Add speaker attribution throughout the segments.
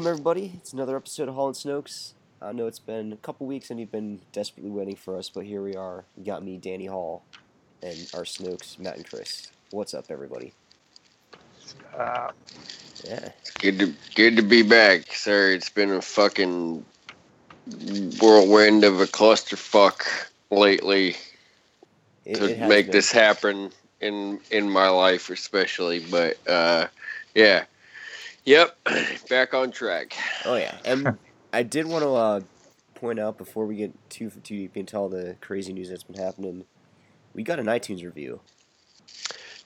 Speaker 1: Welcome, everybody. It's another episode of Hall and Snokes. I know it's been a couple weeks and you've been desperately waiting for us, but here we are. You got me, Danny Hall, and our Snokes, Matt and Chris. What's up, everybody?
Speaker 2: Uh,
Speaker 1: Yeah.
Speaker 3: It's good to good to be back, sir. It's been a fucking whirlwind of a clusterfuck lately
Speaker 1: It,
Speaker 3: to
Speaker 1: it
Speaker 3: make
Speaker 1: been.
Speaker 3: this happen in in my life, especially. But uh, yeah, yep, back on track.
Speaker 1: Oh, yeah. And I did want to uh, point out before we get too, too deep into all the crazy news that's been happening, we got an iTunes review.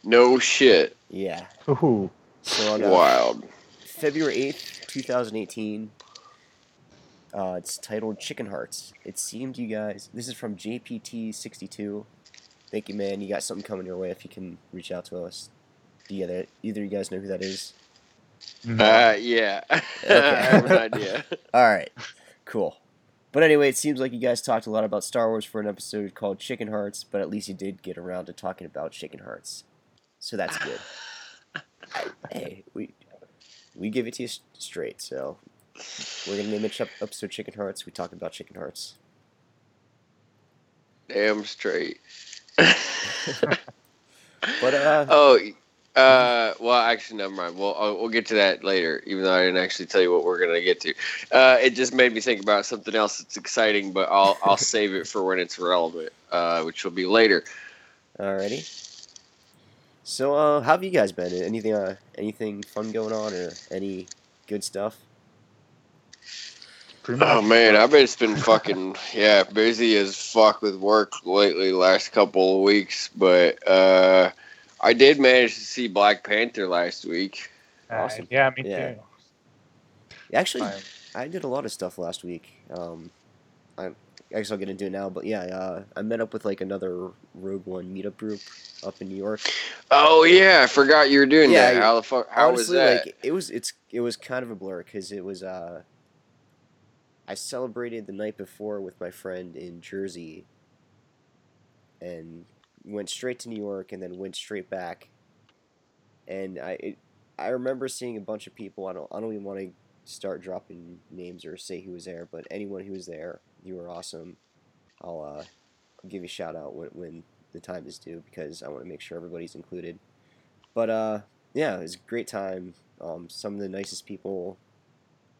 Speaker 3: No shit,
Speaker 1: Yeah.
Speaker 2: ooh,
Speaker 1: So on uh,
Speaker 3: wild.
Speaker 1: February 8th, 2018. Uh, it's titled Chicken Hearts. It seemed you guys. This is from JPT62. Thank you, man. You got something coming your way if you can reach out to us. Do you either, either you guys know who that is?
Speaker 2: No.
Speaker 3: Uh, yeah, I have an idea.
Speaker 1: Alright, cool. But anyway, it seems like you guys talked a lot about Star Wars for an episode called Chicken Hearts, but at least you did get around to talking about Chicken Hearts. So that's good. hey, we we give it to you straight, so we're gonna name it ep- episode Chicken Hearts. We talk about Chicken Hearts.
Speaker 3: Damn straight.
Speaker 1: But uh,
Speaker 3: Oh, uh, well, actually, never mind. We'll uh, we'll get to that later. Even though I didn't actually tell you what we're gonna get to, uh, it just made me think about something else that's exciting. But I'll I'll save it for when it's relevant, uh, which will be later.
Speaker 1: alrighty. So uh, how have you guys been? Anything uh, anything fun going on, or any good stuff?
Speaker 3: Oh man, I've been been fucking yeah busy as fuck with work lately. Last couple of weeks, but uh, I did manage to see Black Panther last week.
Speaker 2: Uh,
Speaker 1: awesome.
Speaker 2: Yeah, me
Speaker 1: Yeah.
Speaker 2: too.
Speaker 1: Actually,
Speaker 2: Fine.
Speaker 1: I did a lot of stuff last week. Um, I, I guess I'll get into it now. But yeah, uh, I met up with like another Rogue One meetup group up in New York.
Speaker 3: Oh yeah, I forgot you were doing
Speaker 1: Yeah,
Speaker 3: that. How the fuck? How
Speaker 1: Honestly,
Speaker 3: was that?
Speaker 1: like it was, it's it was kind of a blur because it was. Uh, I celebrated the night before with my friend in Jersey, and went straight to New York, and then went straight back. And I, it, I remember seeing a bunch of people. I don't, I don't even want to start dropping names or say who was there, but anyone who was there, you were awesome. I'll uh, give you a shout out when, when the time is due because I want to make sure everybody's included. But uh, yeah, it was a great time. Um, some of the nicest people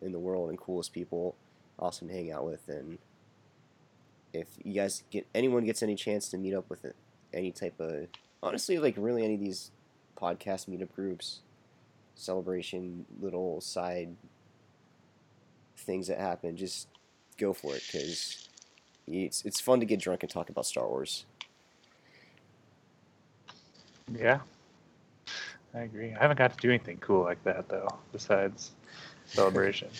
Speaker 1: in the world and coolest people, awesome to hang out with. And if you guys get anyone gets any chance to meet up with it, any type of honestly, like really any of these podcast meetup groups, celebration, little side things that happen, just go for it because it's it's fun to get drunk and talk about Star Wars.
Speaker 2: Yeah, I agree. I haven't got to do anything cool like that though, besides celebration.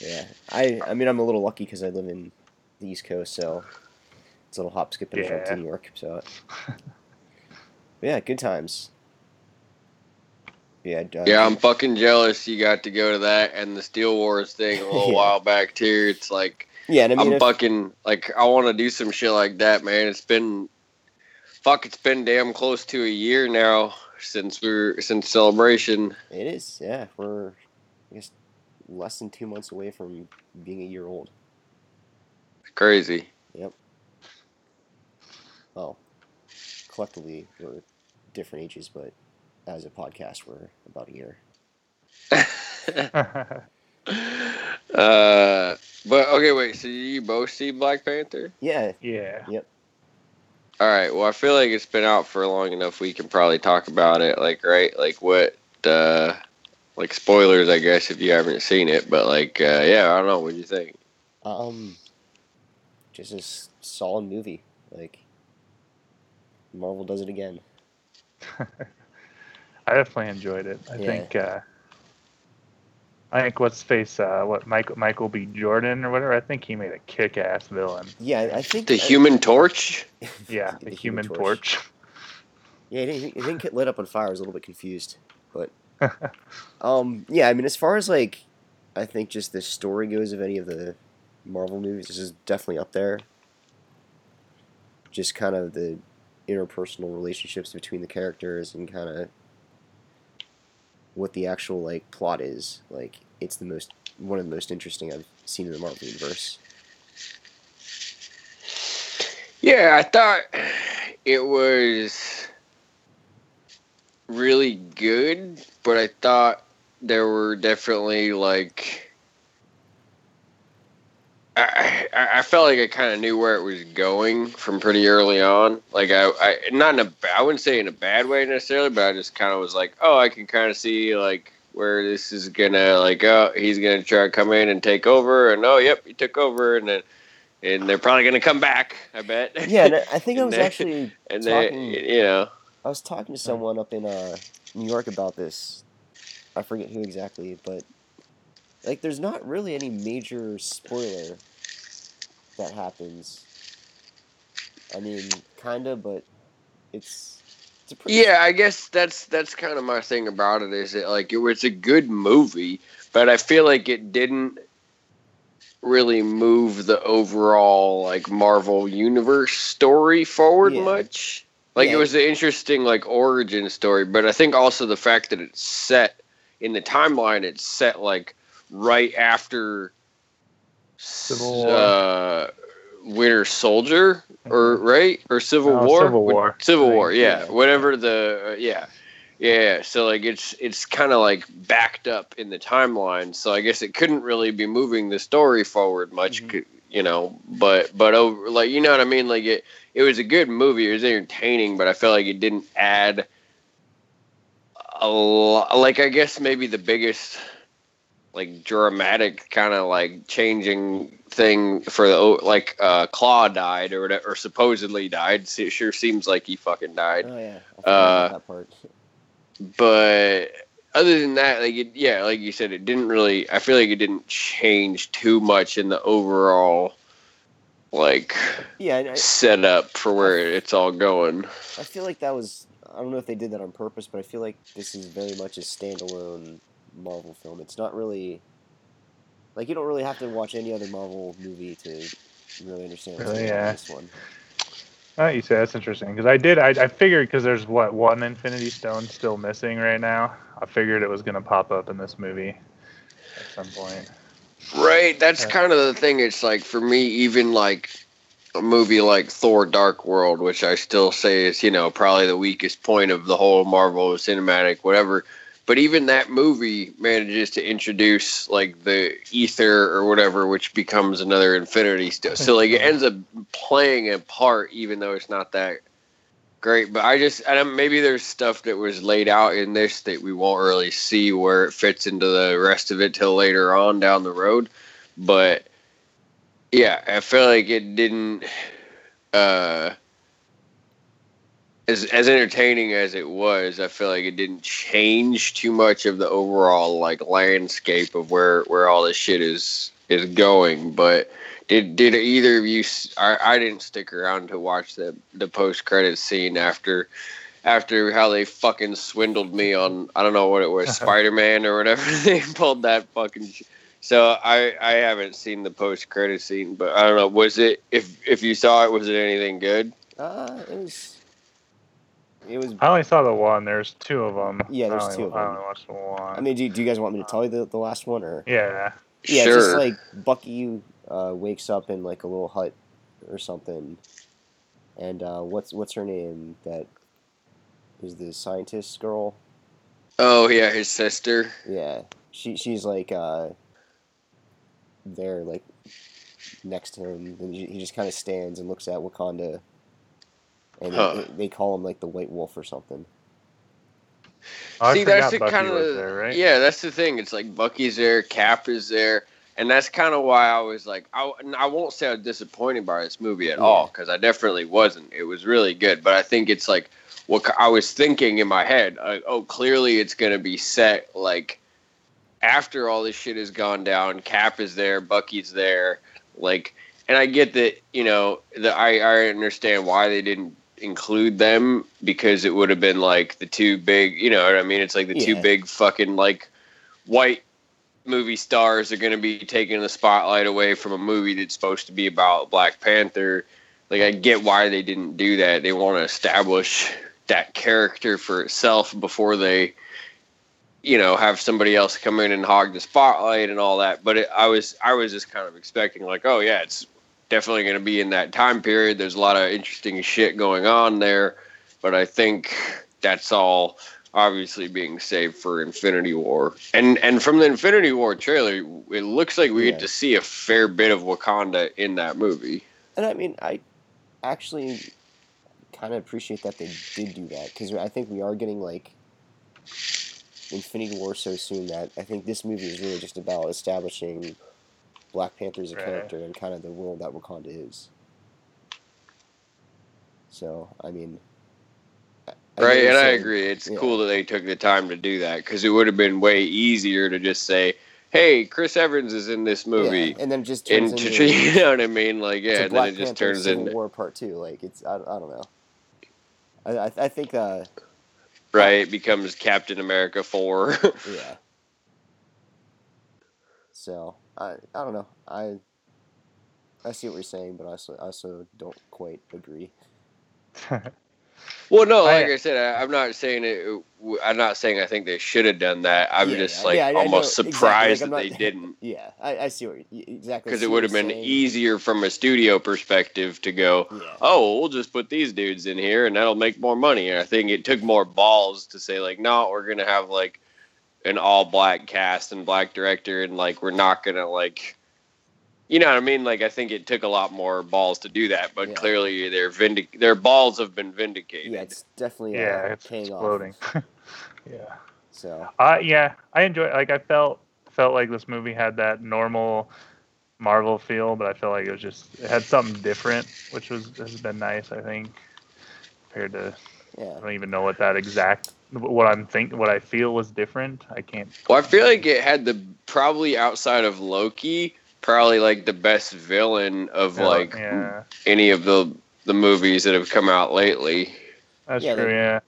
Speaker 1: Yeah, I I mean I'm a little lucky because I live in the East Coast, so it's a little hop, skip, and a jump to New York. So yeah, good times. Yeah, uh,
Speaker 3: Yeah, I'm fucking jealous you got to go to that and the Steel Wars thing a little
Speaker 1: Yeah.
Speaker 3: while back too. It's like
Speaker 1: yeah, and I mean,
Speaker 3: I'm
Speaker 1: if-
Speaker 3: fucking like I want to do some shit like that, man. It's been fuck. It's been damn close to a year now since we are since celebration.
Speaker 1: it is. Yeah, we're I guess less than two months away from being a year old.
Speaker 3: Crazy.
Speaker 1: Well, collectively we're different ages, but as a podcast, we're about a year.
Speaker 3: uh, but okay, wait. So you both see Black Panther?
Speaker 1: Yeah,
Speaker 2: yeah. Yep.
Speaker 3: All right. Well, I feel like it's been out for long enough. We can probably talk about it. Like, right? Like what? Uh, like spoilers, I guess, if you haven't seen it. But like, uh, yeah, I don't know. What do you think?
Speaker 1: um, just a s- solid movie. Like Marvel does it again.
Speaker 2: I definitely enjoyed it. I
Speaker 1: Yeah.
Speaker 2: think. Uh, I think what's face uh, what Michael Michael B. Jordan or whatever. I think he made a kick-ass villain.
Speaker 1: Yeah, I- I think
Speaker 3: The
Speaker 1: I-
Speaker 3: Human Torch.
Speaker 2: Yeah, the, Human, Torch.
Speaker 1: Yeah, he didn't, he didn't get lit up on fire. I was a little bit confused, but um, yeah. I mean, as far as like, I think just the story goes of any of the Marvel movies, this is definitely up there. Just kind of the interpersonal relationships between the characters and kind of what the actual like plot is, like it's the most one of the most interesting I've seen in the Marvel universe.
Speaker 3: Yeah, I thought it was really good, but I thought there were definitely like I, I felt like I kind of knew where it was going from pretty early on. Like I, I not in a I wouldn't say in a bad way necessarily, but I just kind of was like, oh, I can kind of see like where this is gonna like oh he's gonna try to come in and take over, and oh yep he took over, and then and they're probably gonna come back. I bet.
Speaker 1: Yeah, and I think I was
Speaker 3: they-
Speaker 1: actually
Speaker 3: and
Speaker 1: talking.
Speaker 3: they you know
Speaker 1: I was talking to someone up in uh, New York about this. I forget who exactly, but like, there's not really any major spoiler that happens. I mean, kinda, but it's it's a pretty
Speaker 3: Yeah, I guess that's that's kind of my thing about it is that like it was a good movie, but I feel like it didn't really move the overall like Marvel universe story forward
Speaker 1: Yeah.
Speaker 3: much. Like
Speaker 1: Yeah.
Speaker 3: it was an interesting like origin story, but I think also the fact that it's set in the timeline, it's set like right after
Speaker 2: Civil War.
Speaker 3: uh, Winter Soldier, or right or Civil
Speaker 2: No,
Speaker 3: War?
Speaker 2: Civil War,
Speaker 3: Civil War, yeah,
Speaker 1: Yeah.
Speaker 3: whatever the uh, yeah, yeah. So like it's it's kind of like backed up in the timeline. So I guess it couldn't really be moving the story forward much,
Speaker 1: Mhm.
Speaker 3: you know. But but over like you know what I mean. Like it it was a good movie. It was entertaining, but I felt like it didn't add a lot. Like I guess maybe the biggest like dramatic kind of like changing thing for the like uh Klaue died or whatever or supposedly died. It sure seems like he fucking died.
Speaker 1: Oh yeah,
Speaker 3: Uh,
Speaker 1: that part.
Speaker 3: But other than that, like it, yeah, like you said, it didn't really. I feel like it didn't change too much in the overall like
Speaker 1: Yeah, and I,
Speaker 3: setup for where it's all going.
Speaker 1: I feel like that was. I don't know if they did that on purpose, but I feel like this is very much a standalone Marvel film. It's not really. Like, you don't really have to watch any other Marvel movie to really understand what's
Speaker 2: Really,
Speaker 1: going on in this one.
Speaker 2: Oh, you say that's interesting because I did. I, I figured because there's what one Infinity Stone still missing right now. I figured it was gonna pop up in this movie at some point.
Speaker 3: Right, that's
Speaker 2: Yeah.
Speaker 3: kind of the thing. It's like for me, even like a movie like Thor: Dark World, which I still say is you know probably the weakest point of the whole Marvel cinematic, whatever. But even that movie manages to introduce like the ether or whatever, which becomes another Infinity Stone. So like it ends up playing a part, even though it's not that great. But I just, don't, maybe there's stuff that was laid out in this that we won't really see where it fits into the rest of it till later on down the road. But yeah, I feel like it didn't. Uh, as as entertaining as it was, I feel like it didn't change too much of the overall like landscape of where where all this shit is is going. But did did either of you? I, I didn't stick around to watch the the post credit scene after after how they fucking swindled me on I don't know what it was Spider Man or whatever they pulled that fucking. sh- So I I haven't seen the post credit scene, but I don't know. Was it if if you saw it, was it anything good?
Speaker 1: Uh, it was. It was.
Speaker 2: I only saw the one. There's two of them.
Speaker 1: Yeah, there's
Speaker 2: only,
Speaker 1: two of
Speaker 2: I
Speaker 1: them.
Speaker 2: only watched the one.
Speaker 1: I mean, do, do you guys want me to tell you the, the last one or?
Speaker 2: yeah.
Speaker 1: Yeah,
Speaker 3: sure.
Speaker 1: it's just like Bucky uh, wakes up in like a little hut or something, and uh, what's what's her name? That is the scientist girl.
Speaker 3: oh yeah, his sister.
Speaker 1: Yeah, she she's like uh, there like next to him, and he he just kind of stands and looks at Wakanda, and
Speaker 3: Huh.
Speaker 1: they, they call him like the White Wolf or something.
Speaker 2: Oh, I
Speaker 3: See, that's the kind of
Speaker 2: right?
Speaker 3: yeah. That's the thing. It's like Bucky's there, Cap is there, and that's kind of why I was like, I, I won't say I was disappointed by this movie at
Speaker 1: Yeah.
Speaker 3: all because I definitely wasn't. It was really good, but I think it's like what I was thinking in my head. Like, oh, clearly it's gonna be set like after all this shit has gone down. Cap is there, Bucky's there, like, and I get that. You know, the I I understand why they didn't include them because it would have been like the two big you know what I mean? It's like the two big fucking like white movie stars are going to be taking the spotlight away from a movie that's supposed to be about Black Panther. Like I get why they didn't do that. They want to establish that character for itself before they you know have somebody else come in and hog the spotlight and all that. But it, I was I was just kind of expecting like, oh yeah, it's definitely going to be in that time period. There's a lot of interesting shit going on there, but I think that's all obviously being saved for Infinity War. And and from the Infinity War trailer, it looks like we
Speaker 1: Yeah.
Speaker 3: get to see a fair bit of Wakanda in that movie.
Speaker 1: And I mean, I actually kind of appreciate that they did do that because I think we are getting like Infinity War so soon that I think this movie is really just about establishing Black Panther as a
Speaker 2: Right.
Speaker 1: character and kind of the world that Wakanda is. So I mean, I, I
Speaker 3: right,
Speaker 1: you're
Speaker 3: and I agree. It's
Speaker 1: Yeah.
Speaker 3: cool that they took the time to do that because it would have been way easier to just say, "Hey, Chris Evans is in this movie,"
Speaker 1: Yeah, and then just turns
Speaker 3: and
Speaker 1: into
Speaker 3: you know what I mean? Like, yeah,
Speaker 1: to
Speaker 3: and then
Speaker 1: Black
Speaker 3: it just turns
Speaker 1: Civil
Speaker 3: into
Speaker 1: War Part Two. Like it's I, I don't know. I I, I think uh
Speaker 3: right. It becomes Captain America four.
Speaker 1: yeah. So I I don't know I I see what you're saying, but I also I also don't quite agree.
Speaker 3: Well, no, like
Speaker 2: I-
Speaker 3: I, said, I, I'm not saying it. I'm not saying I think they should have done that. I'm
Speaker 1: Yeah,
Speaker 3: just like
Speaker 1: yeah, I- I know
Speaker 3: almost
Speaker 1: exactly,
Speaker 3: surprised
Speaker 1: like, I'm
Speaker 3: that they didn't,
Speaker 1: Yeah, I, I see what you, exactly.
Speaker 3: Because it would have been
Speaker 1: saying.
Speaker 3: easier from a studio perspective to go.
Speaker 1: Yeah.
Speaker 3: Oh, we'll just put these dudes in here, and that'll make more money. And I think it took more balls to say like, no, we're gonna have like an all black cast and black director, and like we're not gonna like. You know what I mean? Like I think it took a lot more balls to do that, but
Speaker 1: Yeah.
Speaker 3: clearly their vindic- their balls have been vindicated.
Speaker 1: Yeah, it's definitely uh,
Speaker 2: yeah, it's
Speaker 1: paying
Speaker 2: exploding.
Speaker 1: off.
Speaker 2: yeah.
Speaker 1: So
Speaker 2: Uh, yeah, I enjoy. Like I felt felt like this movie had that normal Marvel feel, but I felt like it was just it had something different, which was has been nice. I think compared to
Speaker 1: yeah,
Speaker 2: I don't even know what that exact what I'm think what I feel was different. I can't.
Speaker 3: Well, I feel like it had the probably outside of Loki, probably like the best villain of
Speaker 2: feel-
Speaker 3: like
Speaker 2: yeah,
Speaker 3: any of the the movies that have come out lately.
Speaker 2: that's
Speaker 1: Yeah,
Speaker 2: true.
Speaker 1: like-
Speaker 2: yeah,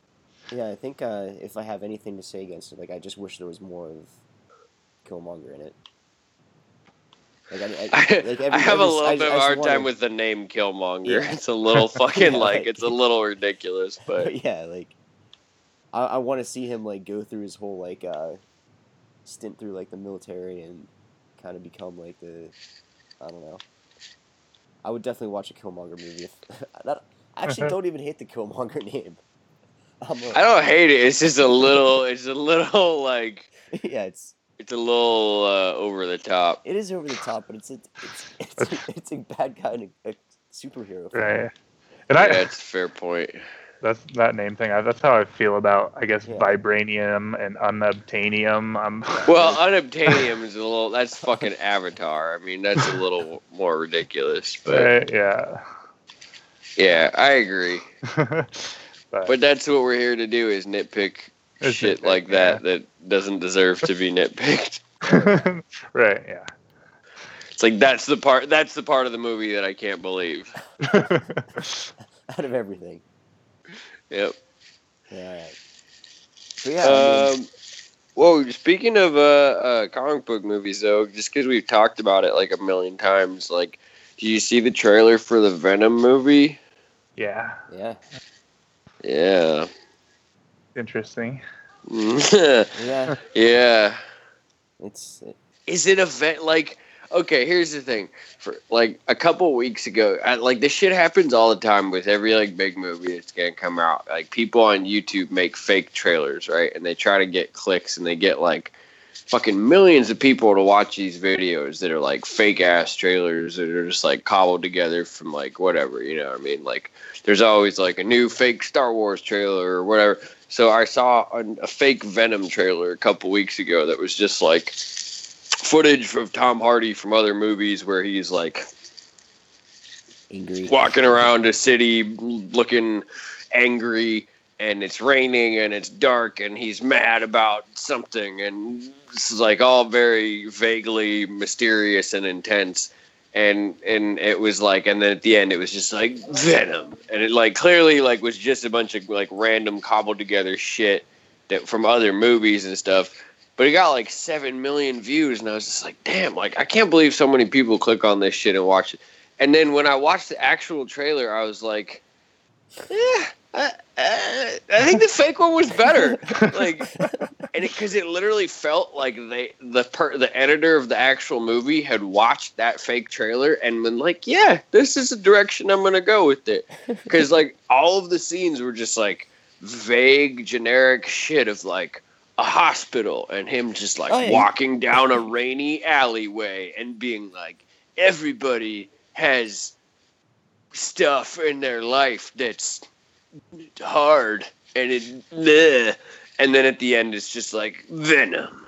Speaker 1: yeah. I think uh, if I have anything to say against it, like I just wish there was more of Killmonger in it. Like I, I,
Speaker 3: I,
Speaker 1: like every,
Speaker 3: I have a
Speaker 1: every-
Speaker 3: little
Speaker 1: I-
Speaker 3: bit of a hard time with the name Killmonger.
Speaker 1: Yeah.
Speaker 3: It's a little fucking
Speaker 1: Yeah,
Speaker 3: like
Speaker 1: like-
Speaker 3: it's a little ridiculous, but
Speaker 1: But yeah, like I, I want to see him like go through his whole like uh stint through like the military and kind of become like the I don't know. I would definitely watch a Killmonger movie. If, that, I actually don't even hate the Killmonger name. I'm a-
Speaker 3: I don't hate it. It's just a little. It's a little like
Speaker 1: yeah, it's
Speaker 3: it's a little uh, over the top.
Speaker 1: it is over the top, but it's a, it's it's, it's a bad guy and a, a superhero. film.
Speaker 2: right. And I
Speaker 3: yeah, it's a fair point.
Speaker 2: That's that name thing. I, that's how I feel about I guess
Speaker 1: Yeah.
Speaker 2: vibranium and unobtainium. I'm
Speaker 3: Well, unobtainium is a little. That's fucking Avatar. I mean, that's a little more ridiculous. But
Speaker 2: Right, yeah.
Speaker 3: yeah, I agree.
Speaker 2: but,
Speaker 3: But that's what we're here to do: is nitpick shit
Speaker 2: nitpick,
Speaker 3: like that that doesn't deserve to be nitpicked.
Speaker 2: right, yeah.
Speaker 3: It's like that's the part. That's the part of the movie that I can't believe.
Speaker 1: Out of everything.
Speaker 3: Yep.
Speaker 1: Yeah. All right. But yeah, I mean,
Speaker 3: Um, whoa. Speaking of uh, uh, comic book movies, though, just because we've talked about it like a million times, like, do you see the trailer for the Venom movie?
Speaker 2: yeah,
Speaker 1: yeah,
Speaker 3: Yeah.
Speaker 2: interesting.
Speaker 1: yeah.
Speaker 3: yeah.
Speaker 1: It's it,
Speaker 3: Is it a vet? Like, okay, here's the thing. For like a couple weeks ago, I, like this shit happens all the time with every like big movie that's gonna come out. Like people on YouTube make fake trailers, right? And they try to get clicks, and they get like fucking millions of people to watch these videos that are like fake ass trailers that are just like cobbled together from like whatever, you know what I mean? Like there's always like a new fake Star Wars trailer or whatever. So I saw a, a fake Venom trailer a couple weeks ago that was just like footage of Tom Hardy from other movies where he's like
Speaker 1: angry.
Speaker 3: walking around a city looking angry and it's raining and it's dark and he's mad about something and this is like all very vaguely mysterious and intense and and it was like and then at the end it was just like venom and it like clearly like was just a bunch of like random cobbled together shit that from other movies and stuff but it got like 7 million views and i was just like damn like i can't believe so many people click on this shit and watch it and then when I watched the actual trailer, I was like, eh, I, I, I think the fake one was better. Like, and because it, it, literally felt like they the per, the editor of the actual movie had watched that fake trailer and been like, "Yeah, this is the direction I'm gonna go with it." Because like all of the scenes were just like vague, generic shit of like a hospital and him just like oh, yeah. walking down a rainy alleyway and being like, everybody has stuff in their life that's hard and it bleh. and then at the end it's just like venom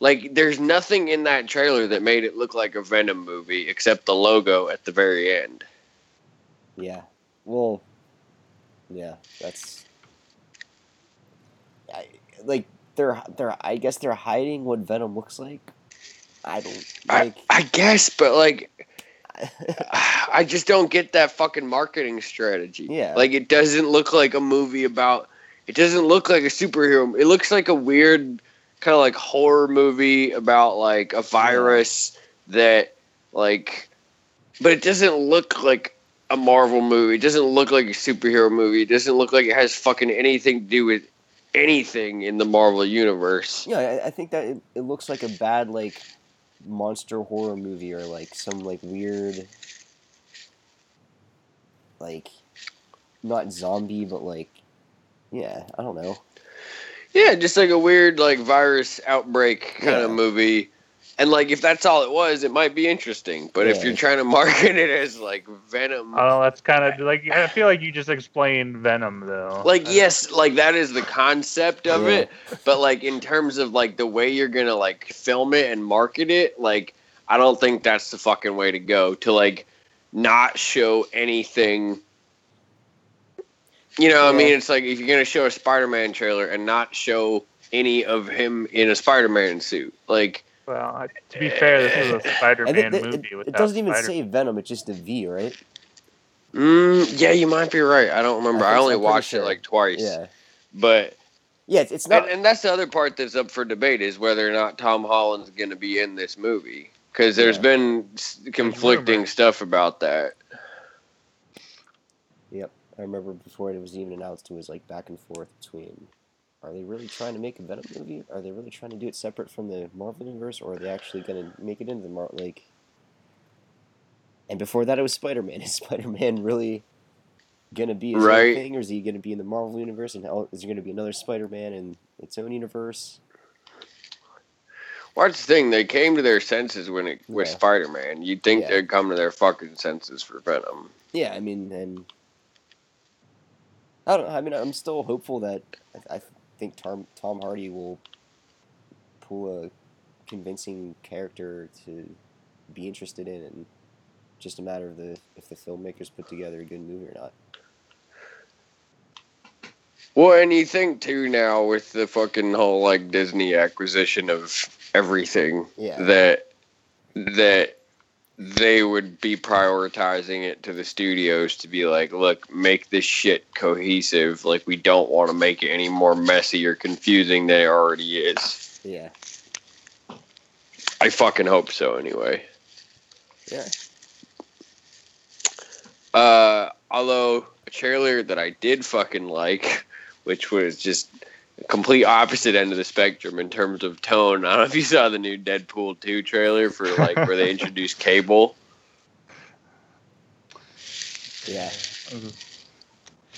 Speaker 3: like there's nothing in that trailer that made it look like a venom movie except the logo at the very end
Speaker 1: yeah well yeah that's I, like they're they're i guess they're hiding what venom looks like i don't
Speaker 3: like i, I guess but like I just don't get that fucking marketing strategy.
Speaker 1: Yeah.
Speaker 3: Like it doesn't look like a movie about it doesn't look like a superhero. It looks like a weird kind of like horror movie about like a virus yeah. that like but it doesn't look like a Marvel movie. It doesn't look like a superhero movie. It doesn't look like it has fucking anything to do with anything in the Marvel universe.
Speaker 1: Yeah, I, I think that it, it looks like a bad like monster horror movie or like some like weird like not zombie but like yeah i don't know
Speaker 3: yeah just like a weird like virus outbreak kind yeah. of movie and like if that's all it was it might be interesting but yeah. if you're trying to market it as like venom
Speaker 2: oh that's kind of like i feel like you just explained venom though
Speaker 3: like yes like that is the concept of yeah. it but like in terms of like the way you're gonna like film it and market it like i don't think that's the fucking way to go to like not show anything you know yeah. i mean it's like if you're gonna show a spider-man trailer and not show any of him in a spider-man suit like
Speaker 2: well, to be fair, this is a Spider-Man it, movie.
Speaker 1: It, it doesn't even Spider- say Venom; it's just a V, right?
Speaker 3: Mm, yeah, you might be right. I don't remember. I, I only so, watched sure. it like twice.
Speaker 1: Yeah,
Speaker 3: but
Speaker 1: yeah, it's, it's not.
Speaker 3: And, and, that's the other part that's up for debate is whether or not Tom Holland's going to be in this movie because there's yeah. been conflicting stuff about that.
Speaker 1: Yep, I remember before it was even announced, it was like back and forth between are they really trying to make a Venom movie? Are they really trying to do it separate from the Marvel universe, or are they actually going to make it into the Marvel like? And before that, it was Spider Man. Is Spider Man really going to be his right. thing, or is he going to be in the Marvel universe? And how, is there going to be another Spider Man in its own universe?
Speaker 3: Well, that's the thing. They came to their senses when it with yeah. Spider Man. You'd think yeah. they'd come to their fucking senses for Venom.
Speaker 1: Yeah, I mean, and I don't. Know. I mean, I'm still hopeful that I, I think Tom Tom Hardy will pull a convincing character to be interested in, and just a matter of the if the filmmakers put together a good movie or not.
Speaker 3: Well, and you think too now with the fucking whole like Disney acquisition of everything
Speaker 1: yeah.
Speaker 3: that that they would be prioritizing it to the studios to be like, look, make this shit cohesive. Like, we don't want to make it any more messy or confusing than it already is.
Speaker 1: Yeah.
Speaker 3: I fucking hope so, anyway.
Speaker 1: Yeah.
Speaker 3: Uh, although a trailer that I did fucking like, which was just complete opposite end of the spectrum in terms of tone. I don't know if you saw the new Deadpool 2 trailer for like where they introduced Cable.
Speaker 1: Yeah.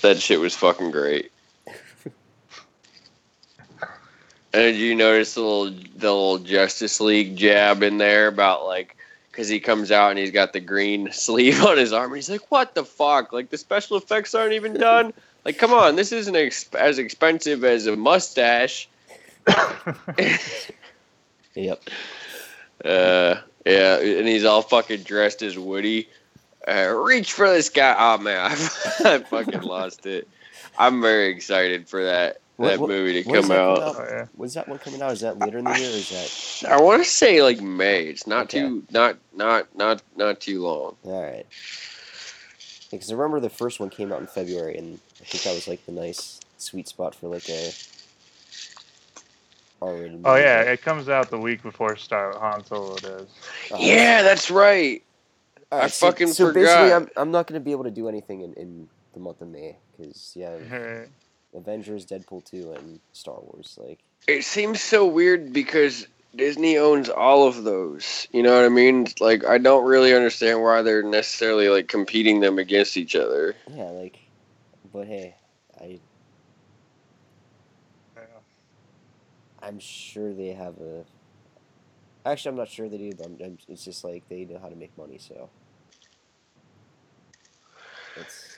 Speaker 3: That shit was fucking great. and did you notice the little the little Justice League jab in there about like because he comes out and he's got the green sleeve on his arm and he's like, "What the fuck? Like the special effects aren't even done." Like, come on, this isn't ex- as expensive as a mustache.
Speaker 1: yep.
Speaker 3: Uh, yeah, and he's all fucking dressed as Woody. Uh, reach for this guy. Oh man, I, I fucking lost it. I'm very excited for that that what, movie to come out. out?
Speaker 1: Oh, yeah. When's that one coming out? Is that later in the year? Or is that?
Speaker 3: I want to say like May. It's not okay. too not not not not too long.
Speaker 1: All right. Because I remember the first one came out in February, and I think that was like the nice sweet spot for like a
Speaker 2: R-rated. Oh yeah, it comes out the week before Star Han Solo does.
Speaker 3: Oh, yeah, that's right. right I so, fucking
Speaker 1: so
Speaker 3: forgot.
Speaker 1: basically, I'm I'm not going to be able to do anything in, in the month of May because yeah,
Speaker 2: Right.
Speaker 1: Avengers, Deadpool two, and Star Wars. Like
Speaker 3: It seems so weird because Disney owns all of those. You know what I mean? Like I don't really understand why they're necessarily like competing them against each other.
Speaker 1: yeah, like, but hey, I
Speaker 2: Yeah.
Speaker 1: I'm sure they have a. Actually, I'm not sure they do, but I'm, I'm, it's just like they know how to make money, so it's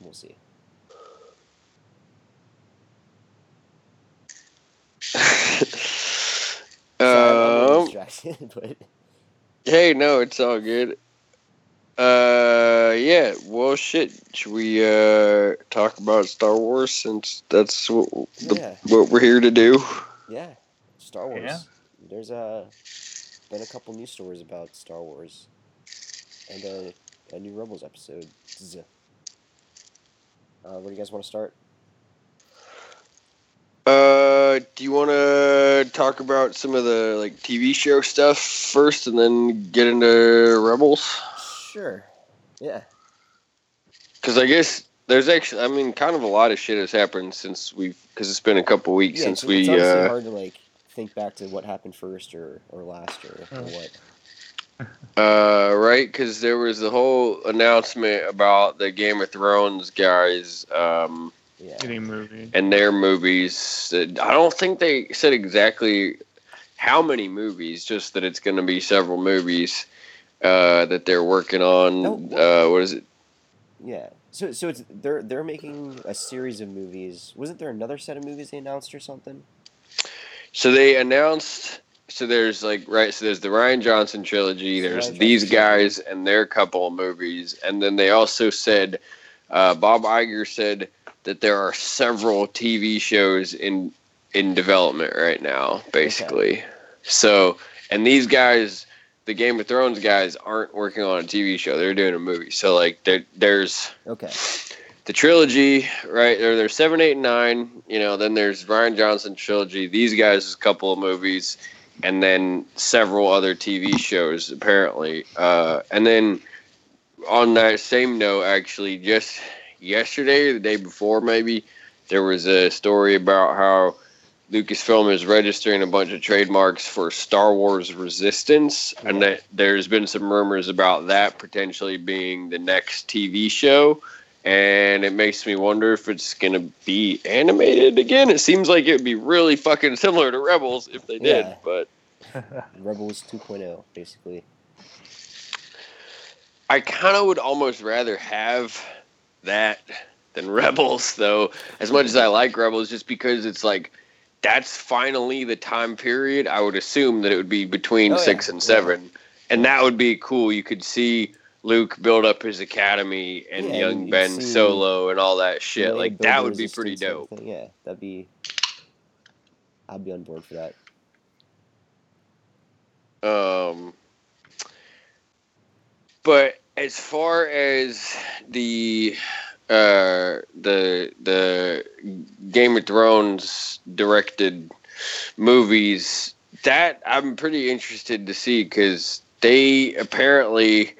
Speaker 1: we'll see. Sorry, I'm a little
Speaker 3: um,
Speaker 1: but
Speaker 3: hey, no, it's all good. Uh, yeah. Well, shit. Should we uh talk about Star Wars since that's what the,
Speaker 1: yeah,
Speaker 3: what we're here to do?
Speaker 1: yeah, Star Wars.
Speaker 2: Yeah.
Speaker 1: There's uh, been a couple news stories about Star Wars, and uh, a new Rebels episode. Uh, where do you guys want to start?
Speaker 3: Uh, do you want to talk about some of the like TV show stuff first, and then get into Rebels?
Speaker 1: Sure. Yeah.
Speaker 3: Because I guess there's actually, I mean, kind of a lot of shit has happened since we've, because it's been a couple weeks
Speaker 1: yeah
Speaker 3: since
Speaker 1: it's,
Speaker 3: we.
Speaker 1: it's honestly
Speaker 3: uh,
Speaker 1: hard to like think back to what happened first or, or last or, or
Speaker 2: Hmm.
Speaker 1: what.
Speaker 3: Uh, right, because there was the whole announcement about the Game of Thrones guys um,
Speaker 1: Yeah.
Speaker 2: Getting movie.
Speaker 3: and their movies. I don't think they said exactly how many movies, just that it's going to be several movies uh, that they're working on.
Speaker 1: No,
Speaker 3: uh, what is it?
Speaker 1: Yeah. So so it's they're they're making a series of movies. Wasn't there another set of movies they announced or something?
Speaker 3: So they announced. So there's like right. So there's the Rian Johnson trilogy. There's
Speaker 1: Rian
Speaker 3: these
Speaker 1: Johnson
Speaker 3: guys and their couple of movies, and then they also said uh, Bob Iger said that there are several TV shows in in development right now, basically. So and these guys, the Game of Thrones guys, aren't working on a TV show. They're doing a movie. So like there there's
Speaker 1: Okay.
Speaker 3: the trilogy, right? There, there's seven, eight, and nine. You know, then there's Rian Johnson trilogy. These guys, a couple of movies, and then several other TV shows apparently. Uh, and then on that same note, actually, just yesterday, or the day before, maybe there was a story about how Lucasfilm is registering a bunch of trademarks for Star Wars Resistance, and that there's been some rumors about that potentially being the next TV show and it makes me wonder if it's gonna be animated again. It seems like it would be really fucking similar to Rebels if they did,
Speaker 1: Yeah.
Speaker 3: but
Speaker 1: Rebels 2.0, basically.
Speaker 3: I kind of would almost rather have that than Rebels, though. As much as I like Rebels, just because it's like that's finally the time period. I would assume that it would be between
Speaker 1: Oh, yeah.
Speaker 3: six and
Speaker 1: Yeah.
Speaker 3: seven, and that would be cool. You could see. Luke build up his academy and
Speaker 1: Yeah,
Speaker 3: young
Speaker 1: you'd
Speaker 3: Ben Solo and all that shit. Like that would be pretty dope.
Speaker 1: Yeah, that'd be. I'd be on board for that.
Speaker 3: Um, but as far as the uh, the the Game of Thrones directed movies, that I'm pretty interested to see because they apparently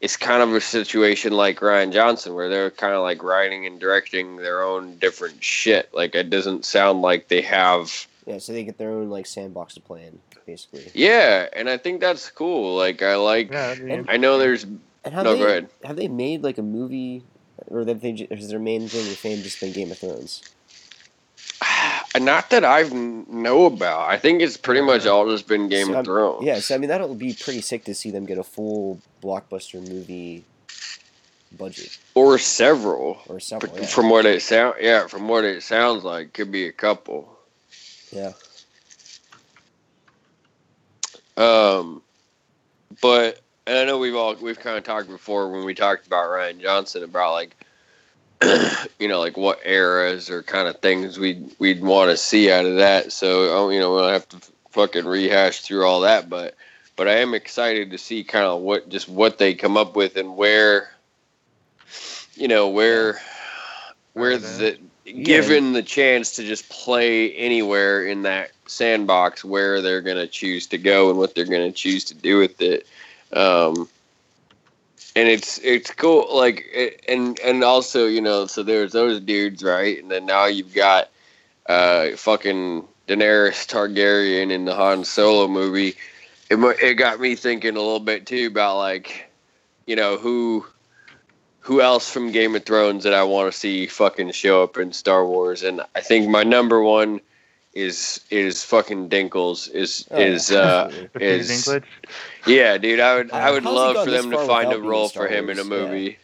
Speaker 3: it's kind of a situation like Rian Johnson where they're kind of like writing and directing their own different shit. Like it doesn't sound like they have
Speaker 1: Yeah, so they get their own like sandbox to play in, basically.
Speaker 3: yeah, and I think that's cool. Like I like
Speaker 2: Yeah, that'd be
Speaker 1: And-
Speaker 3: I know there's
Speaker 1: And have
Speaker 3: No,
Speaker 1: they
Speaker 3: go ahead.
Speaker 1: have they made like a movie, or has their main thing of fame just been Game of Thrones?
Speaker 3: Not that I've know about. I think it's pretty much all just been Game
Speaker 1: So
Speaker 3: of
Speaker 1: I'm-
Speaker 3: Thrones.
Speaker 1: Yeah, so I mean that'll be pretty sick to see them get a full blockbuster movie budget
Speaker 3: Or several.
Speaker 1: or several. Yeah.
Speaker 3: From what it sound, yeah, from what it sounds like, could be a couple.
Speaker 1: yeah.
Speaker 3: Um, but and I know we've all we've kind of talked before when we talked about Rian Johnson about like, you know, like what eras or kind of things we'd we'd want to see out of that. So oh, you know, we'll have to fucking rehash through all that, but but I am excited to see kind of what just what they come up with and where, you know, where where the given the chance to just play anywhere in that sandbox where they're going to choose to go and what they're going to choose to do with it um and it's it's cool like it, and and also you know so there's those dudes right? And then now you've got uh fucking Daenerys Targaryen in the Han Solo movie. It it got me thinking a little bit too about like you know who who else from Game of Thrones that I want to see fucking show up in Star Wars? And I think my number one is is fucking Dinkles is
Speaker 1: Oh, yeah,
Speaker 3: is uh
Speaker 1: absolutely.
Speaker 2: The Peter
Speaker 3: is
Speaker 2: Dinklage?
Speaker 3: yeah dude I would
Speaker 1: Uh,
Speaker 3: I would
Speaker 1: how's
Speaker 3: love for them to find a
Speaker 1: without being in
Speaker 3: role for him in a
Speaker 1: Wars? Yeah.
Speaker 3: movie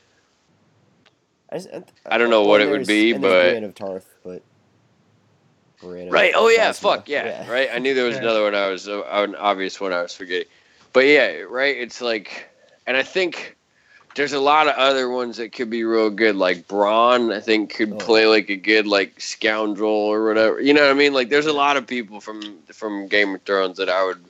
Speaker 1: I, just,
Speaker 3: I don't know what it would be, but-
Speaker 1: Brienne of Tarth, but Brienne
Speaker 3: Right. Oh yeah.
Speaker 1: Phasma,
Speaker 3: Fuck yeah. Right. I knew there was
Speaker 2: Yeah.
Speaker 3: another one. I was uh, an obvious one. I was forgetting. But yeah. Right. It's like, and I think there's a lot of other ones that could be real good. Like Bronn, I think could
Speaker 1: Oh.
Speaker 3: play like a good like scoundrel or whatever. You know what I mean? Like there's a lot of people from from Game of Thrones that I would.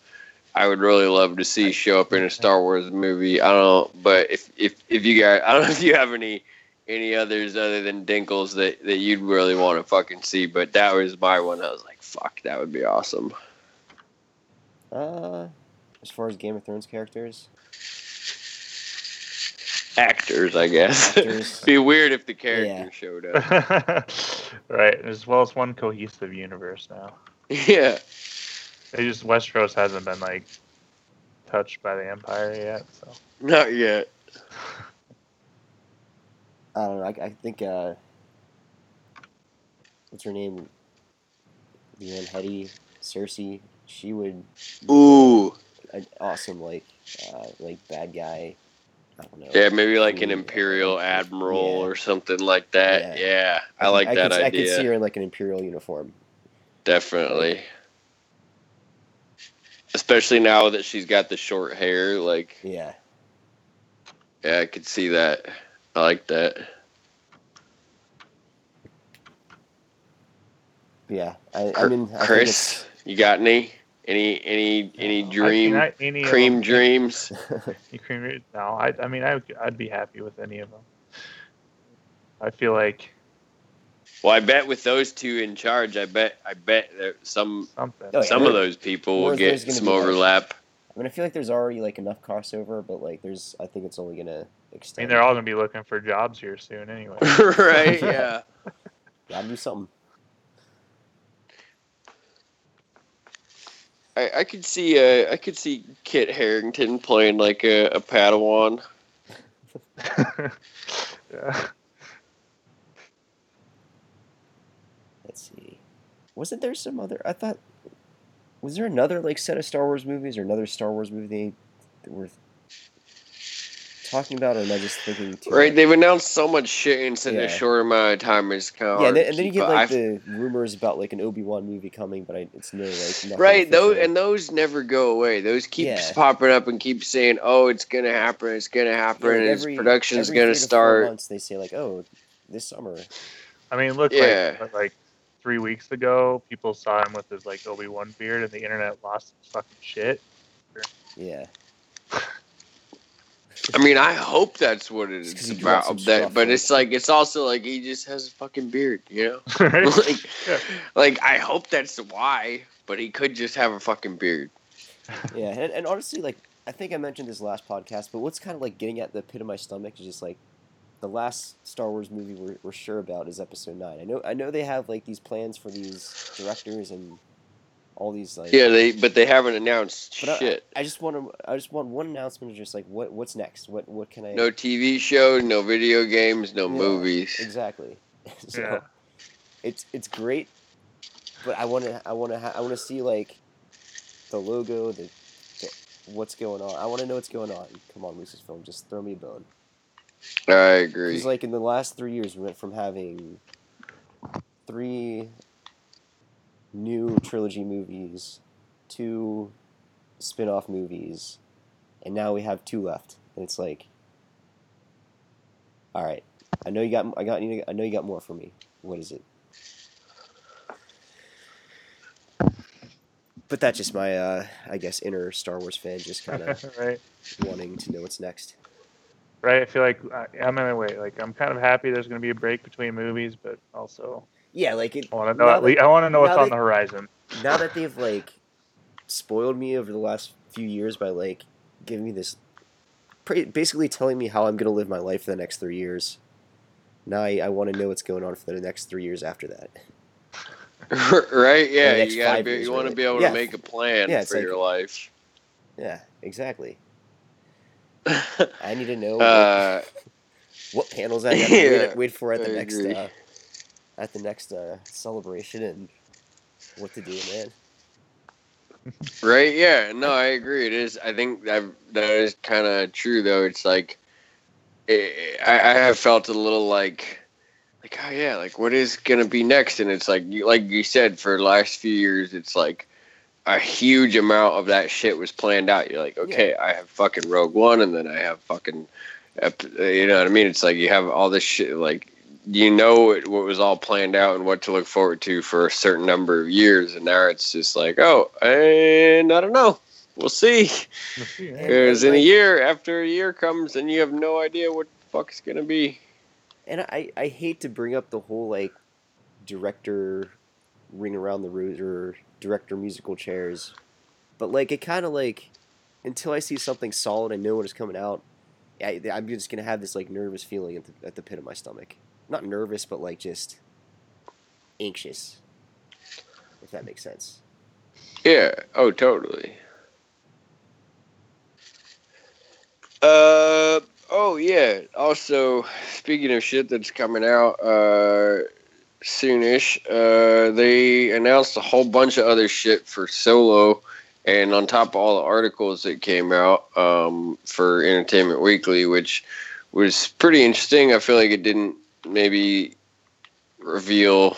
Speaker 3: I would really love to see show up in a Star Wars movie. I don't know, but if if if you guys, I don't know if you have any any others other than Dinkles that, that you'd really want to fucking see, but that was my one. I was like, fuck, that would be awesome.
Speaker 1: Uh, as far as Game of Thrones characters,
Speaker 3: Actors, I guess.
Speaker 1: Actors.
Speaker 3: be weird if the character
Speaker 1: Yeah.
Speaker 3: showed up.
Speaker 2: right, as well as one cohesive universe now.
Speaker 3: yeah.
Speaker 2: They just Westeros hasn't been like touched by the Empire yet, so
Speaker 3: Not yet.
Speaker 1: I don't know. I, I think uh, what's her name? Lena Headey, Cersei. She would
Speaker 3: Ooh.
Speaker 1: an awesome like uh, like bad guy. I don't know.
Speaker 3: Yeah, maybe like an Imperial. Admiral
Speaker 1: Yeah.
Speaker 3: or something like that.
Speaker 1: Yeah.
Speaker 3: Yeah. I,
Speaker 1: could-
Speaker 3: like
Speaker 1: I
Speaker 3: that
Speaker 1: could, I could see her in like an Imperial uniform.
Speaker 3: Definitely. Especially now that she's got the short hair. Like,
Speaker 1: Yeah.
Speaker 3: yeah, I could see that. I like that.
Speaker 1: Yeah. I, I mean, I think
Speaker 3: Chris, you got any? Any any any
Speaker 2: I-
Speaker 3: dream
Speaker 2: I- any
Speaker 3: cream
Speaker 2: them-
Speaker 3: dreams?
Speaker 2: cream no, I I mean I would- I'd be happy with any of them. I feel like
Speaker 3: Well, I bet with those two in charge, I bet I bet that some
Speaker 2: something.
Speaker 1: Oh, yeah.
Speaker 3: some of those people will get some
Speaker 1: be, like-
Speaker 3: overlap.
Speaker 1: I mean, I feel like there's already like enough crossover, but like there's, I think it's only gonna extend.
Speaker 2: I
Speaker 1: extend.
Speaker 2: mean, they're all gonna be looking for jobs here soon anyway.
Speaker 3: right? Yeah.
Speaker 1: Gotta do something.
Speaker 3: I, I could see uh, I could see Kit Harington playing like a, a Padawan.
Speaker 2: yeah.
Speaker 1: Let's see. Wasn't there some other? I thought. Was there another like set of Star Wars movies or another Star Wars movie they, that were talking about, or am I just thinking? Too
Speaker 3: Right?
Speaker 1: much?
Speaker 3: They've announced so much shit in such
Speaker 1: Yeah.
Speaker 3: a short amount of time. It's kind of
Speaker 1: Yeah, and then, and then you get like
Speaker 3: I,
Speaker 1: the rumors about like an Obi Wan movie coming, but I, it's no like
Speaker 3: Right, those and those never go away. Those keep
Speaker 1: Yeah.
Speaker 3: popping up and keep saying, "Oh, it's gonna happen. It's gonna happen.
Speaker 1: Yeah, like
Speaker 3: and its
Speaker 1: every-
Speaker 3: production's
Speaker 1: every
Speaker 3: gonna
Speaker 1: three to four
Speaker 3: start."
Speaker 1: Months, they say like, oh, this summer.
Speaker 2: I mean, look
Speaker 3: Yeah.
Speaker 2: like like three weeks ago, people saw him with his like Obi Wan beard, and the internet lost its fucking shit.
Speaker 1: Yeah,
Speaker 3: I mean, I hope that's what it
Speaker 1: Just 'cause
Speaker 3: is
Speaker 1: he grew up
Speaker 3: about. That, but it's like it's also like he just has a fucking beard, you know.
Speaker 2: Right?
Speaker 3: like,
Speaker 2: Yeah.
Speaker 3: like I hope that's why, but he could just have a fucking beard.
Speaker 1: yeah, and, and honestly, like I think I mentioned this last podcast, but what's kind of like getting at the pit of my stomach is just like the last Star Wars movie we're, we're sure about is Episode Nine. I know I know they have like these plans for these directors and all these like
Speaker 3: Yeah, they but they haven't announced
Speaker 1: But I-
Speaker 3: shit.
Speaker 1: I, just want to. I just want one announcement of just like what what's next. What what can I?
Speaker 3: no TV show, no video games, no
Speaker 1: Yeah,
Speaker 3: movies.
Speaker 1: Exactly. so
Speaker 2: Yeah.
Speaker 1: it's it's great, but I want to I want to ha- I want to see like the logo, the, the what's going on. I want to know what's going on. Come on, Lucasfilm, just throw me a bone.
Speaker 3: I agree.
Speaker 1: Because like in the last three years, we went from having three new trilogy movies, two spin-off movies, and now we have two left. And it's like, all right, I know you got, I got, I know you got more for me. What is it? But that's just my, uh, I guess, inner Star Wars fan, just kind of
Speaker 2: right.
Speaker 1: wanting to know what's next.
Speaker 2: Right. I feel like I, I'm in a way. Like I'm kind of happy there's going to be a break between movies, but also
Speaker 1: Yeah, like it.
Speaker 2: I want to know at least, I want to know what's
Speaker 1: now
Speaker 2: on the horizon.
Speaker 1: now that they've like spoiled me over the last few years by like giving me this basically telling me how I'm gonna live my life for the next three years. Now I, I want to know what's going on for the next three years after that.
Speaker 3: right? Yeah, you gotta be,
Speaker 1: years,
Speaker 3: you want to be able
Speaker 1: Yeah.
Speaker 3: to make a plan
Speaker 1: Yeah,
Speaker 3: for
Speaker 1: like-
Speaker 3: your life.
Speaker 1: Yeah, exactly. I need to know what,
Speaker 3: uh,
Speaker 1: what panels I got to wait, wait for at the
Speaker 3: I
Speaker 1: next
Speaker 3: agree.
Speaker 1: uh, at the next uh, celebration and what to do, man.
Speaker 3: Right? Yeah. No, I agree. It is. I think that that is kind of true, though. It's like it, I, I have felt a little like, like oh yeah, like what is gonna be next? And it's like you, like you said, for the last few years, it's like a huge amount of that shit was planned out. You're like, okay, I have fucking Rogue One, and then I have fucking, you know what I mean? It's like you have all this shit, like you know what, what was all planned out and what to look forward to for a certain number of years, and now it's just like, oh, and I don't know, we'll see.
Speaker 1: And,
Speaker 3: Because eh? in a year, after a year comes, and you have no idea what the fuck it's gonna be.
Speaker 1: And I, I hate to bring up the whole like director ring around the roost or director musical chairs, but like it kind of like until I see something solid and know what is coming out, I, I'm just gonna have this like nervous feeling at the, at the pit of my stomach. Not nervous, but like just anxious. If that makes sense.
Speaker 3: Yeah. Oh, totally. Uh. Oh yeah. Also, speaking of shit that's coming out uh soonish, uh, they announced a whole bunch of other shit for Solo, and on top of all the articles that came out um for Entertainment Weekly, which was pretty interesting. I feel like it didn't maybe reveal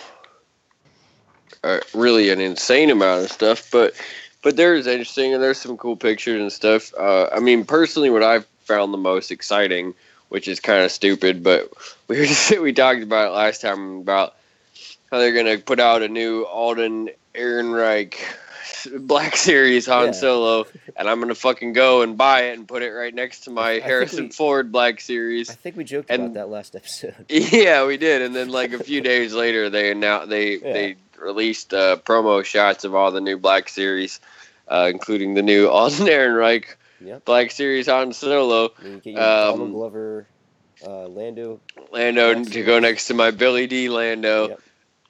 Speaker 3: uh, really an insane amount of stuff, but but there's interesting and there's some cool pictures and stuff. Uh, I mean, personally, what I've found the most exciting, which is kind of stupid, but we were just, we talked about it last time about how they're gonna put out a new Alden Ehrenreich Black Series Han
Speaker 1: Yeah.
Speaker 3: Solo, and I'm gonna fucking go and buy it and put it right next to my Harrison
Speaker 1: we-
Speaker 3: Ford Black Series.
Speaker 1: I think we joked
Speaker 3: And-
Speaker 1: about that last episode.
Speaker 3: Yeah, we did, and then like a few days later, they announced they
Speaker 1: Yeah.
Speaker 3: they released uh, promo shots of all the new Black Series, uh, including the new Alden Ehrenreich
Speaker 1: Yep.
Speaker 3: Black Series Han Solo.
Speaker 1: I you get your
Speaker 3: Um,
Speaker 1: Glover, uh, Lando.
Speaker 3: Lando to go next to my Billy Dee Lando.
Speaker 1: Yep.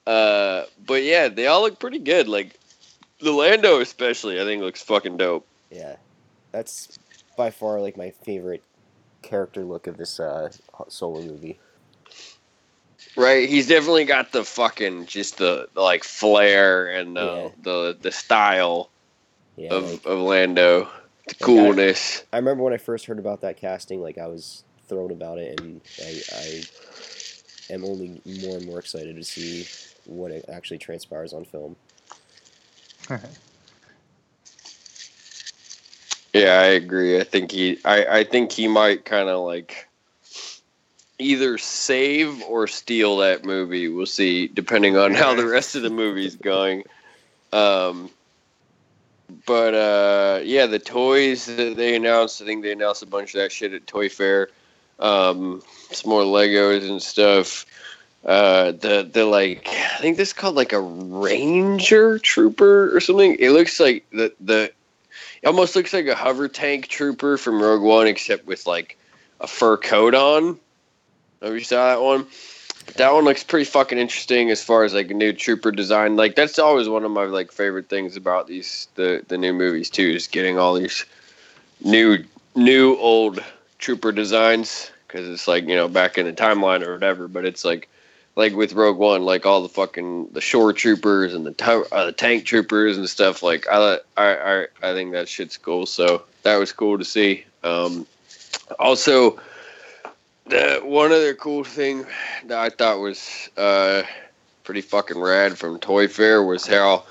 Speaker 3: Uh, but yeah, they all look pretty good. Like the Lando, especially, I think looks fucking dope.
Speaker 1: Yeah, that's by far like my favorite character look of this uh, solo movie.
Speaker 3: Right, he's definitely got the fucking just the, the like flair and the
Speaker 1: Yeah.
Speaker 3: the the style
Speaker 1: Yeah,
Speaker 3: of,
Speaker 1: like,
Speaker 3: of Lando, the
Speaker 1: I-
Speaker 3: coolness.
Speaker 1: I remember when I first heard about that casting, like I was thrilled about it, and I, I am only more and more excited to see what it actually transpires on film.
Speaker 3: Yeah, I agree. I think he I, I think he might kind of like either save or steal that movie. We'll see depending on how the rest of the movie's going. Um but uh yeah, the toys that they announced, I think they announced a bunch of that shit at Toy Fair. Um some more Legos and stuff. Uh the the like I think this is called like a Ranger Trooper or something. It looks like the the it almost looks like a hover tank trooper from Rogue One, except with like a fur coat on. Have you saw that one? But that one looks pretty fucking interesting as far as like a new trooper design. Like that's always one of my like favorite things about these the the new movies too, is getting all these new new old trooper designs because it's like you know back in the timeline or whatever. But it's like like with Rogue One, like all the fucking the shore troopers and the uh, the tank troopers and stuff. Like I, I I I think that shit's cool. So that was cool to see. Um, also, the one other cool thing that I thought was uh, pretty fucking rad from Toy Fair was how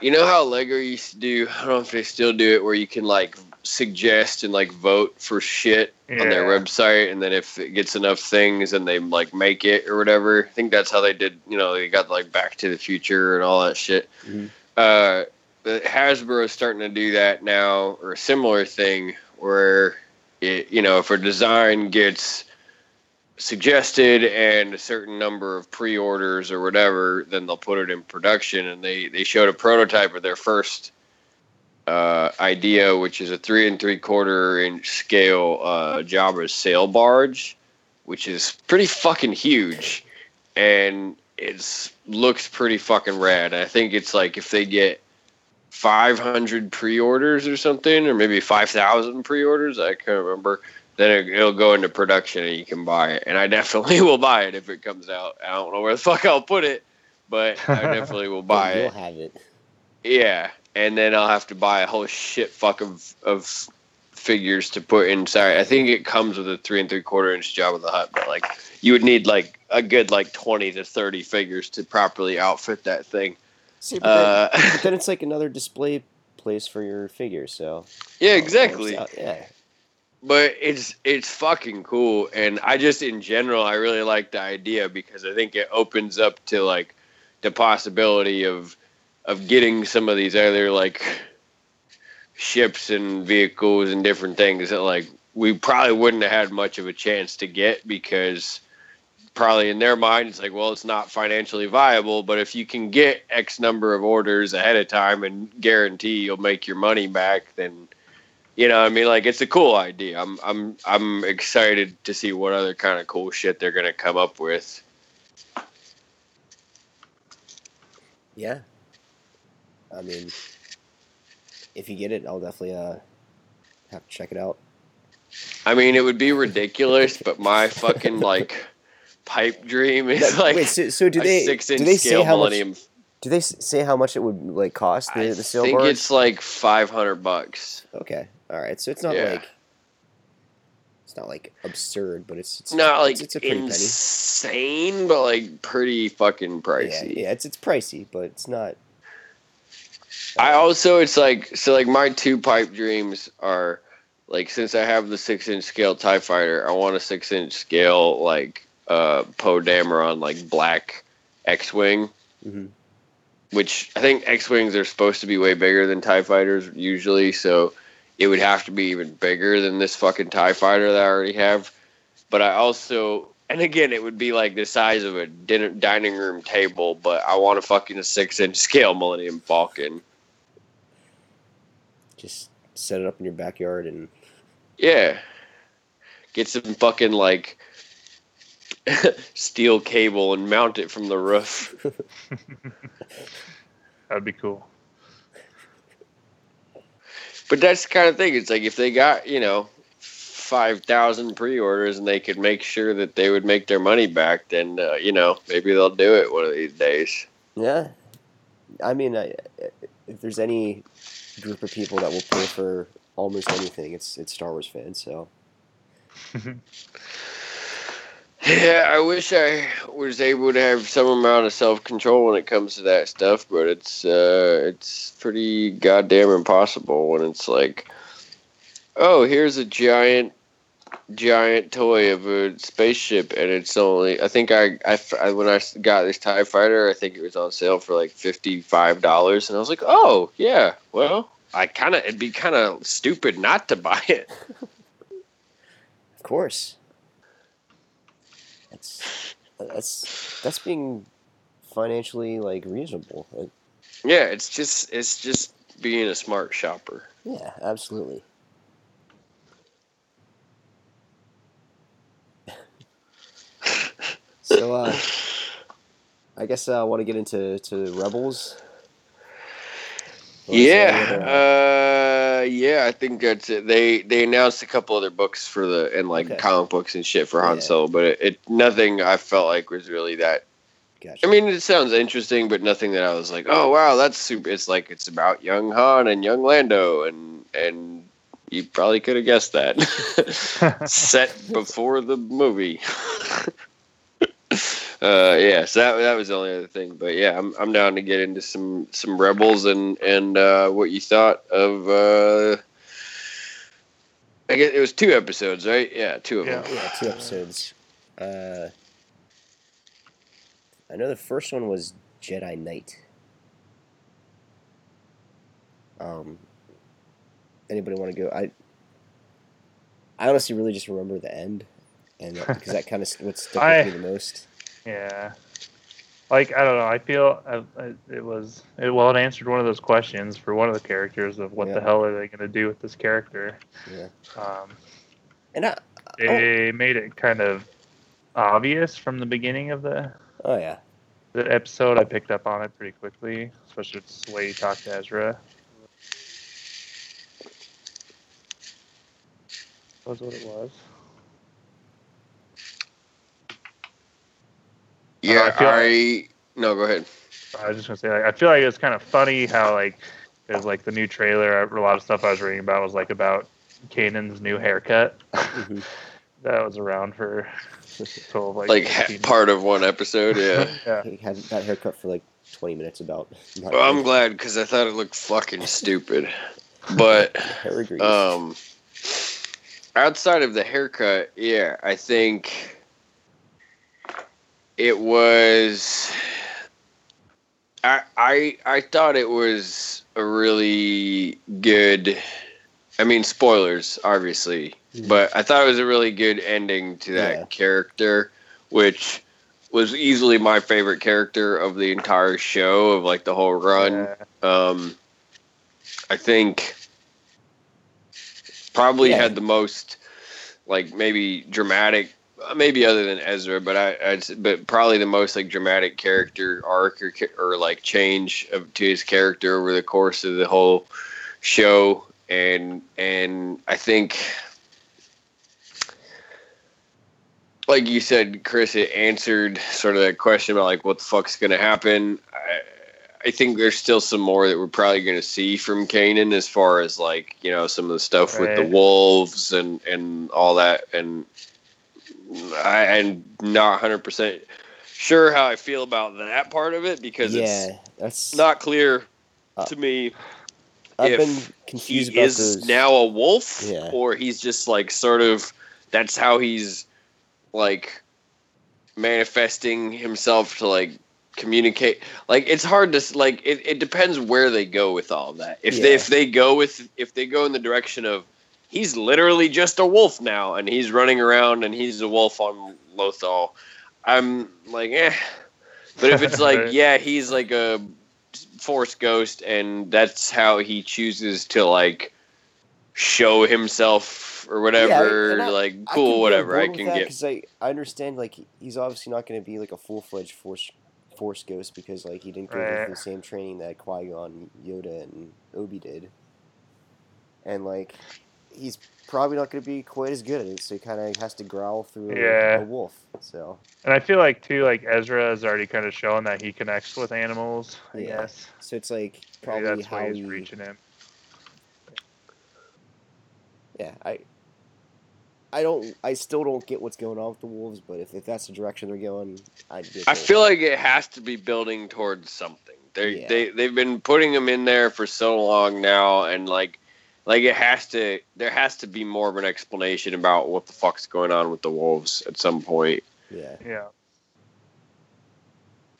Speaker 3: you know how Lego used to do. I don't know if they still do it, where you can like suggest and like vote for shit on their website, and then if it gets enough things, and they like make it or whatever. I think that's how they did. You know, they got like Back to the Future and all that shit.
Speaker 1: Mhm.
Speaker 3: Uh, Hasbro is starting to do that now, or a similar thing, where it, you know, if a design gets suggested and a certain number of pre-orders or whatever, then they'll put it in production. And they they showed a prototype of their first uh, idea, which is a three and three quarter inch scale uh, Jabba's sail barge, which is pretty fucking huge, and it's looks pretty fucking rad. I think it's like if they get 500 pre-orders or something, or maybe 5,000 pre-orders, I can't remember. Then it, it'll go into production and you can buy it. And I definitely will buy it if it comes out. I don't know where the fuck I'll put it, but I definitely will buy it.
Speaker 1: You'll
Speaker 3: it.
Speaker 1: have it.
Speaker 3: Yeah, and then I'll have to buy a whole shit fuck of of figures to put inside. I think it comes with a three and three quarter inch Jabba the Hutt, but like you would need like a good like twenty to thirty figures to properly outfit that thing.
Speaker 1: See, but, then,
Speaker 3: Uh,
Speaker 1: but then it's like another display place for your figures. So
Speaker 3: yeah, exactly.
Speaker 1: yeah.
Speaker 3: but it's it's fucking cool and i just in general i really like the idea because i think it opens up to like the possibility of of getting some of these other like ships and vehicles and different things that like we probably wouldn't have had much of a chance to get because probably in their mind it's like well it's not financially viable but if you can get x number of orders ahead of time and guarantee you'll make your money back then you know, I mean, like it's a cool idea. I'm I'm I'm excited to see what other kind of cool shit they're gonna come up with.
Speaker 1: Yeah. I mean, if you get it, I'll definitely uh have to check it out.
Speaker 3: I mean, it would be ridiculous, but my fucking like pipe dream is
Speaker 1: That-
Speaker 3: like
Speaker 1: Wait, so, so do
Speaker 3: a
Speaker 1: they
Speaker 3: six
Speaker 1: do
Speaker 3: inch
Speaker 1: they
Speaker 3: scale
Speaker 1: say how much?
Speaker 3: Millennium.
Speaker 1: Do they say how much it would like cost the
Speaker 3: I
Speaker 1: the sail
Speaker 3: think
Speaker 1: barge?
Speaker 3: it's like five hundred bucks.
Speaker 1: Okay, all right. So it's not
Speaker 3: Yeah.
Speaker 1: like it's not like absurd, but it's it's
Speaker 3: not like
Speaker 1: it's, pretty penny.
Speaker 3: insane, but like pretty fucking
Speaker 1: Yeah,
Speaker 3: pricey.
Speaker 1: yeah, it's it's pricey, but it's not.
Speaker 3: I also it's like so like my two pipe dreams are like since I have the six inch scale Tie Fighter, I want a six inch scale like uh Poe Dameron like black X Wing,
Speaker 1: mhm.
Speaker 3: which I think X Wings are supposed to be way bigger than Tie Fighters usually, so it would have to be even bigger than this fucking Tie Fighter that I already have. But I also and again it would be like the size of a dinner dining room table, but I want a fucking six inch scale Millennium Falcon.
Speaker 1: just set it up in your backyard and
Speaker 3: Yeah. Get some fucking like steel cable and mount it from the roof.
Speaker 2: That'd be cool.
Speaker 3: But that's the kind of thing. It's like if they got, you know, 5,000 pre orders and they could make sure that they would make their money back, then, uh, you know, maybe they'll do it one of these days.
Speaker 1: yeah. I mean, I, if there's any group of people that will pay for almost anything, it's it's Star Wars fans. So
Speaker 3: Yeah, I wish I was able to have some amount of self control when it comes to that stuff, but it's uh, it's pretty goddamn impossible when it's like, oh, here's a giant, giant toy of a spaceship, and it's only I think I, I, I- when I got this Tie Fighter, I think it was on sale for like fifty five dollars, and I was like, oh yeah, well, I kind of it'd be kind of stupid not to buy it.
Speaker 1: of course, that's that's that's being financially like reasonable.
Speaker 3: Yeah, it's just it's just being a smart shopper.
Speaker 1: yeah, absolutely. So uh, I guess uh, I want to get into to Rebels. Or is there any other, uh,
Speaker 3: Yeah, uh, yeah, I think that's it. They they announced a couple other books for the and like
Speaker 1: Okay.
Speaker 3: comic books and shit for Han
Speaker 1: Yeah.
Speaker 3: Solo, but it, it nothing I felt like was really that.
Speaker 1: gotcha.
Speaker 3: I mean, it sounds interesting, but nothing that I was like, oh wow, that's super. It's like it's about young Han and young Lando, and and you probably could have guessed that. Set before the movie. uh, yeah, so that that was the only other thing. But yeah, I'm I'm down to get into some some rebels and and uh, what you thought of. Uh, I guess it was two episodes, right? Yeah, two of
Speaker 2: Yeah.
Speaker 3: them.
Speaker 1: yeah, two episodes. Uh, I know the first one was Jedi Knight. Um, anybody want to go? I I honestly really just remember the end, and that, because that kind of what stuck with me the most.
Speaker 2: Yeah. like I don't know. I feel I, I, it was it, well. It answered one of those questions for one of the characters of what
Speaker 1: Yeah.
Speaker 2: the hell are they going to do with this character.
Speaker 1: Yeah.
Speaker 2: Um,
Speaker 1: And I,
Speaker 2: they made it kind of obvious from the beginning of the
Speaker 1: oh yeah,
Speaker 2: the episode. I picked up on it pretty quickly, especially with the way he talked to Ezra. That was what it was.
Speaker 3: Yeah,
Speaker 2: I feel
Speaker 3: I no. Go ahead.
Speaker 2: I was just gonna say, like, I feel like it's kind of funny how like there's like the new trailer. A lot of stuff I was reading about was like about Kanan's new haircut.
Speaker 1: Mhm.
Speaker 2: that was around for twelve like,
Speaker 3: Like ha-
Speaker 2: 15
Speaker 3: part of one episode. Yeah.
Speaker 2: yeah.
Speaker 1: he had that haircut for like 20 minutes about. not
Speaker 3: well, I'm glad because I thought it looked fucking stupid. But um, outside of the haircut, yeah, I think it was. I I I thought it was a really good. I mean, spoilers, obviously,
Speaker 1: Mhm.
Speaker 3: but I thought it was a really good ending to that
Speaker 1: Yeah.
Speaker 3: character, which was easily my favorite character of the entire show of like the whole run.
Speaker 2: Yeah.
Speaker 3: Um, I think probably
Speaker 1: Yeah.
Speaker 3: had the most like maybe dramatic, Uh, maybe other than Ezra, but I, I'd, but probably the most like dramatic character arc or, or like change of to his character over the course of the whole show, and and I think. Like you said, Chris, it answered sort of that question about like what the fuck's going to happen. I, I think there's still some more that we're probably going to see from Kanan as far as like you know some of the stuff with the wolves and and all that. And I, I'm not 100 percent sure how I feel about that part of it because
Speaker 1: yeah,
Speaker 3: it's
Speaker 1: that's
Speaker 3: not clear
Speaker 1: Uh,
Speaker 3: to me
Speaker 1: I've
Speaker 3: if
Speaker 1: been
Speaker 3: he
Speaker 1: confused about
Speaker 3: is
Speaker 1: those.
Speaker 3: now a wolf
Speaker 1: Yeah.
Speaker 3: or he's just like sort of that's how he's like manifesting himself to like communicate like it's hard to like it, it depends where they go with all that if they if they go with if they go in the direction of he's literally just a wolf now and he's running around and he's a wolf on lothal i'm like eh but if it's like
Speaker 2: Right.
Speaker 3: yeah he's like a force ghost and that's how he chooses to like show himself or whatever
Speaker 1: and I-
Speaker 3: like
Speaker 1: I
Speaker 3: cool
Speaker 1: can
Speaker 3: whatever i
Speaker 1: board with
Speaker 3: can
Speaker 1: that
Speaker 3: get
Speaker 1: 'cause I, I understand like he's obviously not going to be like a full fledged force force ghost because like he didn't go
Speaker 2: Right.
Speaker 1: through the same training that Qui Gon, Yoda, and Obi did, and like he's probably not going to be quite as good at it, so he kind of has to growl through a-
Speaker 2: Yeah.
Speaker 1: a wolf. So
Speaker 2: And I feel like too, like Ezra has already kind of shown that he connects with animals. I
Speaker 1: Yeah.
Speaker 2: guess
Speaker 1: so it's like
Speaker 2: Maybe
Speaker 1: probably
Speaker 2: that's
Speaker 1: how
Speaker 2: why he's
Speaker 1: he,
Speaker 2: reaching him.
Speaker 1: yeah I. I don't. I still don't get what's going on with the wolves, but if, if that's the direction they're going, I'd be.
Speaker 3: I feel like it has to be building towards something. They
Speaker 1: Yeah.
Speaker 3: they they've been putting them in there for so long now, and like like it has to. There has to be more of an explanation about what the fuck's going on with the wolves at some point.
Speaker 1: Yeah.
Speaker 2: Yeah.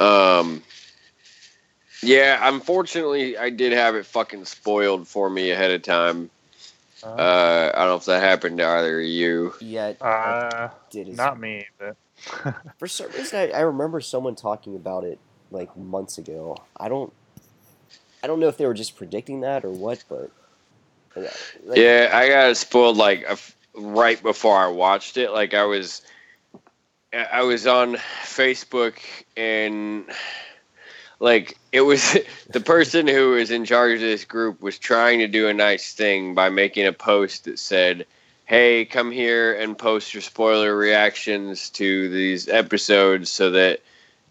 Speaker 3: Um. Yeah, unfortunately, I did have it fucking spoiled for me ahead of time.
Speaker 2: Uh,
Speaker 3: Uh, I don't know if that happened to either of you.
Speaker 1: Yeah.
Speaker 2: Uh,
Speaker 1: did as
Speaker 2: not me, but
Speaker 1: For some reason, I, I remember someone talking about it like months ago. I don't, I don't know if they were just predicting that or what, but yeah, like,
Speaker 3: yeah, I got it spoiled like right before I watched it. Like I was, I was on Facebook and like it was the person who was in charge of this group was trying to do a nice thing by making a post that said, "Hey, come here and post your spoiler reactions to these episodes so that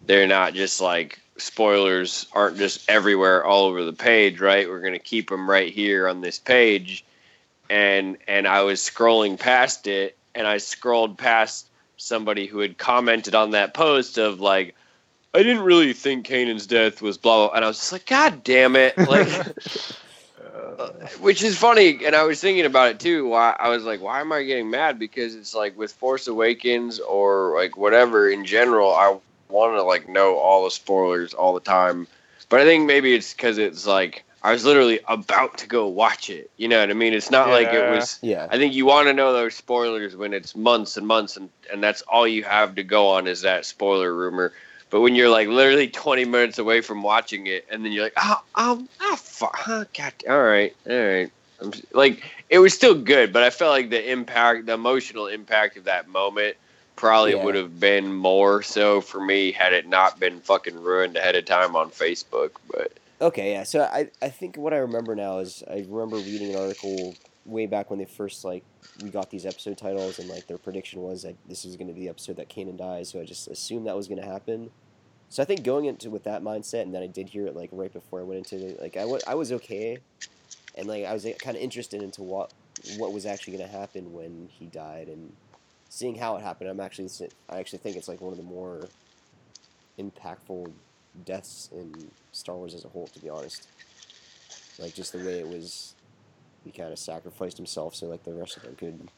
Speaker 3: they're not just like." Spoilers aren't just everywhere all over the page right? We're going to keep them right here on this page. And and I was scrolling past it and I scrolled past somebody who had commented on that post of like I didn't really think Kanan's death was blah blah and I was just like god damn it like
Speaker 2: uh,
Speaker 3: which is funny and I was thinking about it too why I was like why am I getting mad? Because it's like with Force Awakens or like whatever in general I want to like know all the spoilers all the time but I think maybe it's cuz it's like I was literally about to go watch it you know what I mean it's not like it was
Speaker 1: yeah,
Speaker 3: I think you want to know those spoilers when it's months and months, and, and that's all you have to go on is that spoiler rumor. But when you're like literally 20 minutes away from watching it, and then you're like, oh, um, ah, fuck, huh, God, all right, all right. I'm s- like, it was still good, but I felt like the impact, the emotional impact of that moment, probably
Speaker 1: Yeah.
Speaker 3: would have been more so for me had it not been fucking ruined ahead of time on Facebook. But
Speaker 1: Okay, yeah. So I, I think what I remember now is I remember reading an article way back when they first like we got these episode titles and like their prediction was that this was going to be the episode that Kanan dies. So I just assumed that was going to happen. So I think going into with that mindset, and then I did hear it like right before I went into it, like I wa- I was okay, and like I was kind of interested into what what was actually going to happen when he died and seeing how it happened. I'm actually s- I actually think it's like one of the more impactful deaths in Star Wars as a whole, to be honest. Like just the way it was, he kind of sacrificed himself so like the rest of them could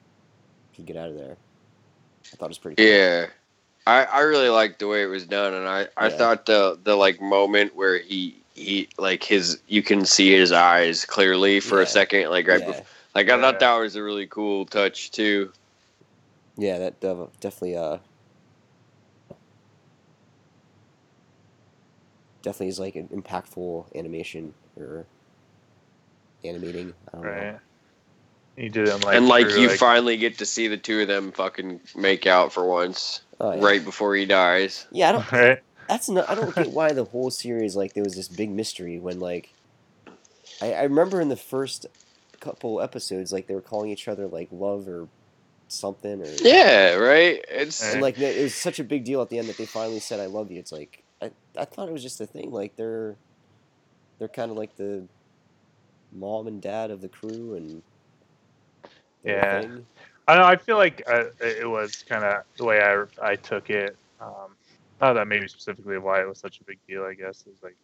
Speaker 1: could get out of there. I thought it was pretty. cool.
Speaker 3: Yeah. I, I really liked the way it was done and I, I
Speaker 1: Yeah.
Speaker 3: thought the the like moment where he he like his you can see his eyes clearly for
Speaker 1: Yeah.
Speaker 3: a second like right
Speaker 1: yeah,
Speaker 3: before like I
Speaker 2: Yeah.
Speaker 3: thought that was a really cool touch too.
Speaker 1: Yeah, that dev- definitely uh definitely is like an impactful animation or animating. I don't know.
Speaker 2: Right. He did it like
Speaker 3: and like
Speaker 2: through,
Speaker 3: you finally get to see the two of them fucking make out for once
Speaker 1: Oh, yeah.
Speaker 3: right before he dies.
Speaker 1: Yeah, I don't.
Speaker 2: right.
Speaker 1: that's not I don't get why the whole series like there was this big mystery when like I, I remember in the first couple episodes like they were calling each other like love or something or
Speaker 3: Yeah, right? It's
Speaker 1: and like it was such a big deal at the end that they finally said I love you. It's like I, I thought it was just a thing like they're they're kind of like the mom and dad of the crew and
Speaker 2: Yeah.
Speaker 1: thing.
Speaker 2: I know. I feel like uh, it was kind of the way I I took it. Um, not that maybe specifically why it was such a big deal. I guess is like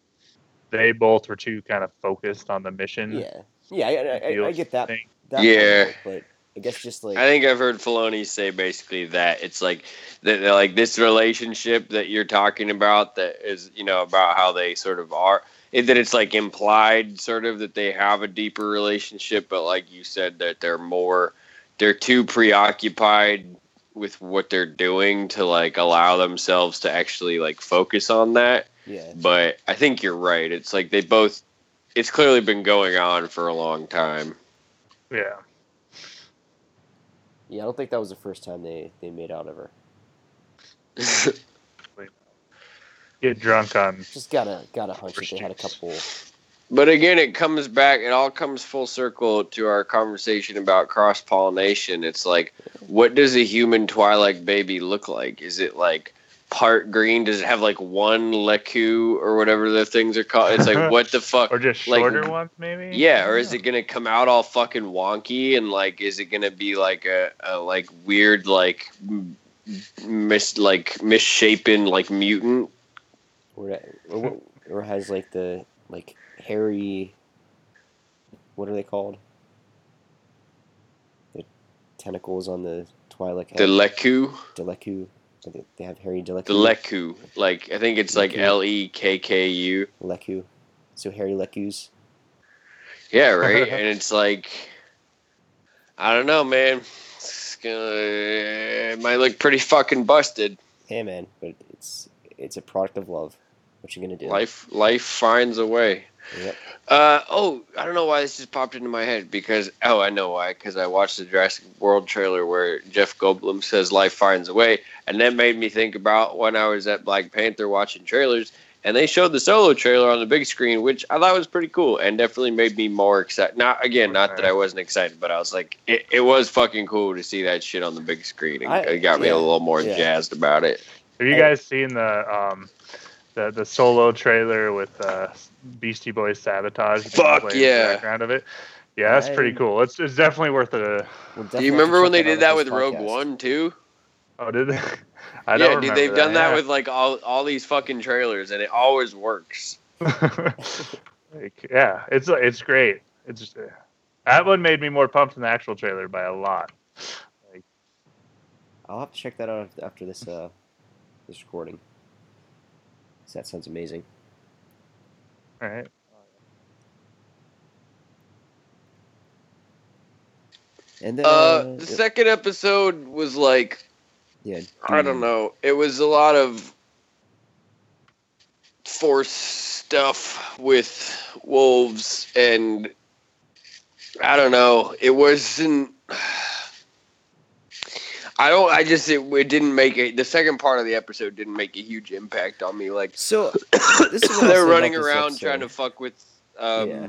Speaker 2: they both were too kind of focused on the mission.
Speaker 1: yeah yeah I, I, I, I get that, that
Speaker 3: Yeah.
Speaker 1: it, but I guess just like
Speaker 3: I think I've heard Filoni say basically that it's like that like this relationship that you're talking about that is you know about how they sort of are that it's like implied sort of that they have a deeper relationship but like you said that they're more they're too preoccupied with what they're doing to like allow themselves to actually like focus on that.
Speaker 1: Yeah
Speaker 3: but I think you're right. It's like they both it's clearly been going on for a long time.
Speaker 2: Yeah.
Speaker 1: Yeah I don't think that was the first time they they made out ever.
Speaker 2: Get drunk on.
Speaker 1: Just gotta gotta hunch that they had a couple.
Speaker 3: But again, it comes back. It all comes full circle to our conversation about cross pollination. It's like, what does a human Twi'lek baby look like? Is it like part green? Does it have like one lekku or whatever the things are called? It's like, what the fuck?
Speaker 2: Or just
Speaker 3: like-
Speaker 2: shorter ones, maybe.
Speaker 3: Yeah, or is it gonna come out all fucking wonky and like, is it gonna be like a, a like weird like m- mis like misshapen like mutant?
Speaker 1: Or, or, or has like the like hairy. What are they called? The tentacles on the Twi'lek head.
Speaker 3: The lekku,
Speaker 1: Deleku. Think They have Harry Deleku.
Speaker 3: the lekku. Like I think it's like L E K K U.
Speaker 1: Lekku. So Harry Lekkus.
Speaker 3: Yeah, right. and it's like, I don't know, man. It's gonna, it might look pretty fucking busted.
Speaker 1: Hey man, but it's it's a product of love. What you gonna do?
Speaker 3: Life, life finds a way.
Speaker 1: Yep.
Speaker 3: Uh oh, I don't know why this just popped into my head because oh I know why because I watched the Jurassic World trailer where Jeff Goldblum says life finds a way and that made me think about when I was at Black Panther watching trailers and they showed the solo trailer on the big screen which I thought was pretty cool and definitely made me more excited. Not again, not that I wasn't excited, but I was like it, it was fucking cool to see that shit on the big screen. It,
Speaker 1: I-
Speaker 3: it got me a little more
Speaker 1: yeah.
Speaker 3: jazzed about it.
Speaker 2: Have you guys seen the um, the the solo trailer with uh, Beastie Boys Sabotage? being
Speaker 3: Fuck,
Speaker 2: in the
Speaker 3: yeah.
Speaker 2: background of it. Yeah, that's pretty cool. It's it's definitely worth a.
Speaker 1: We'll
Speaker 3: Do you remember when they did that with
Speaker 1: this
Speaker 3: Rogue. One too?
Speaker 2: Oh, did they? I
Speaker 3: yeah,
Speaker 2: don't
Speaker 3: dude,
Speaker 2: remember
Speaker 3: they've done that
Speaker 2: yeah.
Speaker 3: with like all all these fucking trailers, and it always works.
Speaker 2: like, yeah, it's it's great. It's just, uh, that one made me more pumped than the actual trailer by a lot.
Speaker 1: I'll have to check that out after this uh this recording. 'Cause that sounds amazing.
Speaker 2: All right.
Speaker 1: And then
Speaker 3: Uh,
Speaker 1: uh,
Speaker 3: the second episode was like
Speaker 1: yeah,
Speaker 3: I don't know. It was a lot of Force stuff with wolves, and I don't know. It wasn't. I don't. I just it, it didn't make it. The second part of the episode didn't make a huge impact on me. Like
Speaker 1: So this is what
Speaker 3: they're running around
Speaker 1: episode.
Speaker 3: trying to fuck with um,
Speaker 1: Yeah.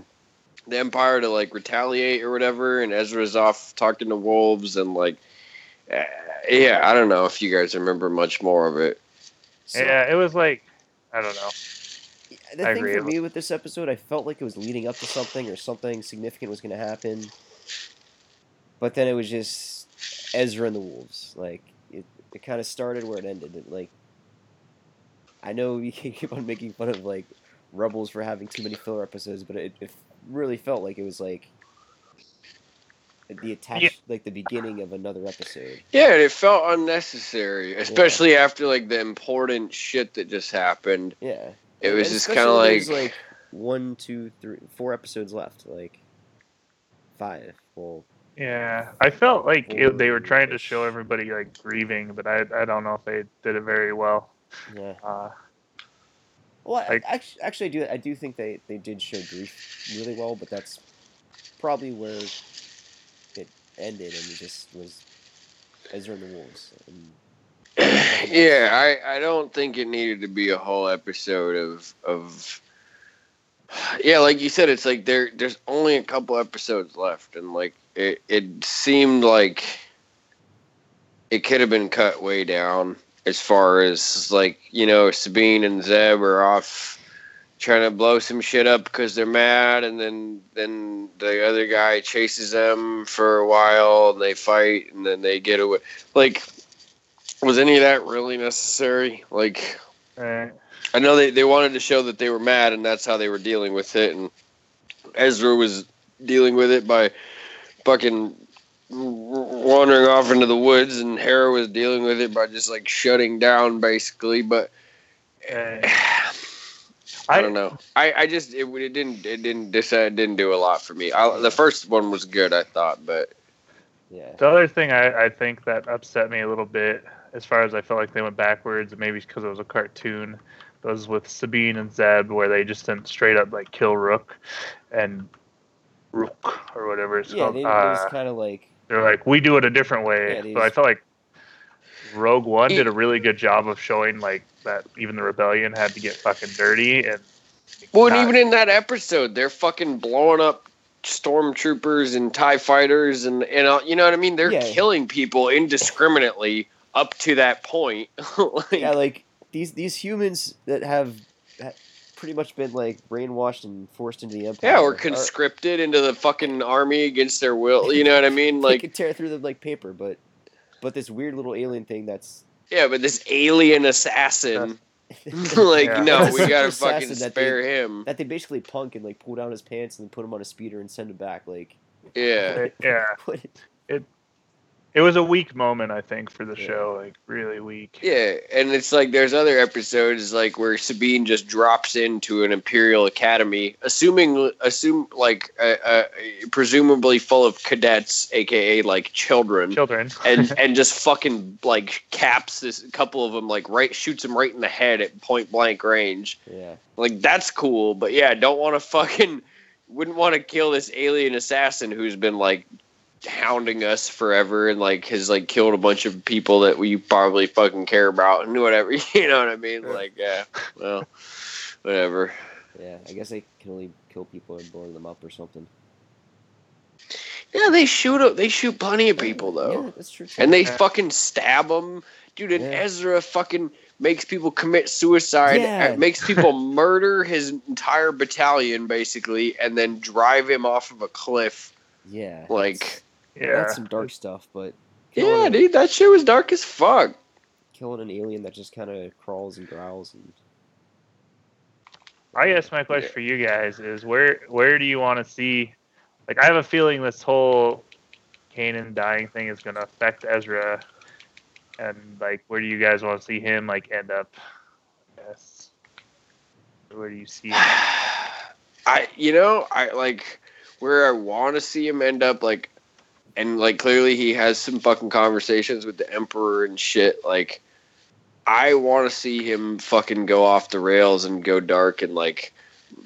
Speaker 3: the Empire to like retaliate or whatever, and Ezra's off talking to wolves and like, uh, yeah, I don't know if you guys remember much more of it.
Speaker 1: So,
Speaker 2: yeah, it was like I don't know.
Speaker 1: the
Speaker 2: I
Speaker 1: thing
Speaker 2: agree.
Speaker 1: for me with this episode, I felt like it was leading up to something or something significant was going to happen, but then it was just Ezra and the wolves. Like it, it kind of started where it ended. It, like I know you can keep on making fun of like Rebels for having too many filler episodes, but it, it really felt like it was like the attach,
Speaker 2: Yeah.
Speaker 1: like the beginning of another episode.
Speaker 3: Yeah, and it felt unnecessary, especially after like the important shit that just happened.
Speaker 1: Yeah,
Speaker 3: It was
Speaker 1: and
Speaker 3: just kind of
Speaker 1: when
Speaker 3: like,
Speaker 1: there's, like one, two, three, four episodes left. Like five. Well,
Speaker 2: Yeah, I felt like it, they were trying to show everybody like grieving, but I I don't know if they did it very well.
Speaker 1: yeah.
Speaker 2: Uh,
Speaker 1: Well, I,
Speaker 2: Like-
Speaker 1: actually, actually, I do. I do think they, they did show grief really well, but that's probably where it ended, and it just was Ezra and the Wolves. And
Speaker 3: yeah, I, I don't think it needed to be a whole episode of of. Yeah, like you said, it's like there there's only a couple episodes left, and like it it seemed like it could have been cut way down as far as like you know Sabine and Zeb are off trying to blow some shit up because they're mad, and then then the other guy chases them for a while, and they fight, and then they get away. Like, was any of that really necessary? Like,
Speaker 2: eh,
Speaker 3: I know they, they wanted to show that they were mad, and that's how they were dealing with it, and Ezra was dealing with it by fucking wandering off into the woods, and Hera was dealing with it by just like shutting down, basically. But
Speaker 2: eh,
Speaker 3: I don't know. I, I just it, it didn't it didn't this uh, didn't do a lot for me. I, the first one was good, I thought, but
Speaker 1: yeah,
Speaker 2: The other thing I, I think that upset me a little bit, as far as I felt like they went backwards, maybe because it was a cartoon, was with Sabine and Zeb, where they just didn't straight up like kill Rukh and Rukh or whatever it's
Speaker 1: yeah.
Speaker 2: called.
Speaker 1: They,
Speaker 2: uh,
Speaker 1: was kind of like
Speaker 2: they're like, we do it a different way.
Speaker 1: Yeah, they
Speaker 2: so I felt like Rogue One
Speaker 3: It-
Speaker 2: did a really good job of showing like that even the rebellion had to get fucking dirty and.
Speaker 3: well, and even in that episode, they're fucking blowing up stormtroopers and Tie fighters, and and uh, you know what I mean. They're
Speaker 1: Yeah.
Speaker 3: killing people indiscriminately up to that point. like,
Speaker 1: yeah, like these these humans that have pretty much been like brainwashed and forced into the empire.
Speaker 3: Yeah, or
Speaker 1: are-
Speaker 3: conscripted into the fucking army against their will. You know what I mean?
Speaker 1: they
Speaker 3: Like,
Speaker 1: could tear through them like paper, but but this weird little alien thing that's
Speaker 3: yeah, but this alien assassin, like,
Speaker 2: Yeah.
Speaker 3: no, we gotta
Speaker 1: assassin
Speaker 3: fucking
Speaker 1: that
Speaker 3: spare
Speaker 1: they,
Speaker 3: him.
Speaker 1: that they basically punk and like pull down his pants and then put him on a speeder and send him back. Like,
Speaker 3: Yeah,
Speaker 2: yeah,
Speaker 1: what?
Speaker 2: It was a weak moment I think for the
Speaker 1: Yeah.
Speaker 2: show, like really weak.
Speaker 3: yeah, and it's like there's other episodes like where Sabine just drops into an Imperial Academy, assuming, assume like, uh, uh, presumably full of cadets, aka like children.
Speaker 2: Children.
Speaker 3: and and just fucking like caps this a couple of them like right shoots them right in the head at point blank range
Speaker 1: Yeah,
Speaker 3: like that's cool but yeah don't want to fucking wouldn't want to kill this alien assassin who's been like hounding us forever and like has like killed a bunch of people that we probably fucking care about and whatever you know what i mean like yeah well whatever
Speaker 1: yeah. I guess they can only kill people and blow them up or something.
Speaker 3: yeah they shoot they shoot plenty of people though
Speaker 1: Yeah, that's true.
Speaker 3: And they fucking stab them, dude. And
Speaker 1: Yeah.
Speaker 3: Ezra fucking makes people commit suicide,
Speaker 1: Yeah.
Speaker 3: uh, makes people murder his entire battalion basically, and then drive him off of a cliff.
Speaker 1: yeah,
Speaker 3: Like,
Speaker 2: Yeah.
Speaker 1: that's some dark stuff, but
Speaker 3: yeah,
Speaker 1: killing a-
Speaker 3: dude, that shit was dark as fuck.
Speaker 1: killing an alien that just kind of crawls and growls and
Speaker 2: I guess my question
Speaker 3: Yeah.
Speaker 2: for you guys is where where do you want to see? Like, I have a feeling this whole Kanan dying thing is going to affect Ezra, and like, where do you guys want to see him like end up? Yes. Where do you see? Him?
Speaker 3: I, you know, I like where I want to see him end up, like, and like clearly he has some fucking conversations with the Emperor and shit. Like, I want to see him fucking go off the rails and go dark and like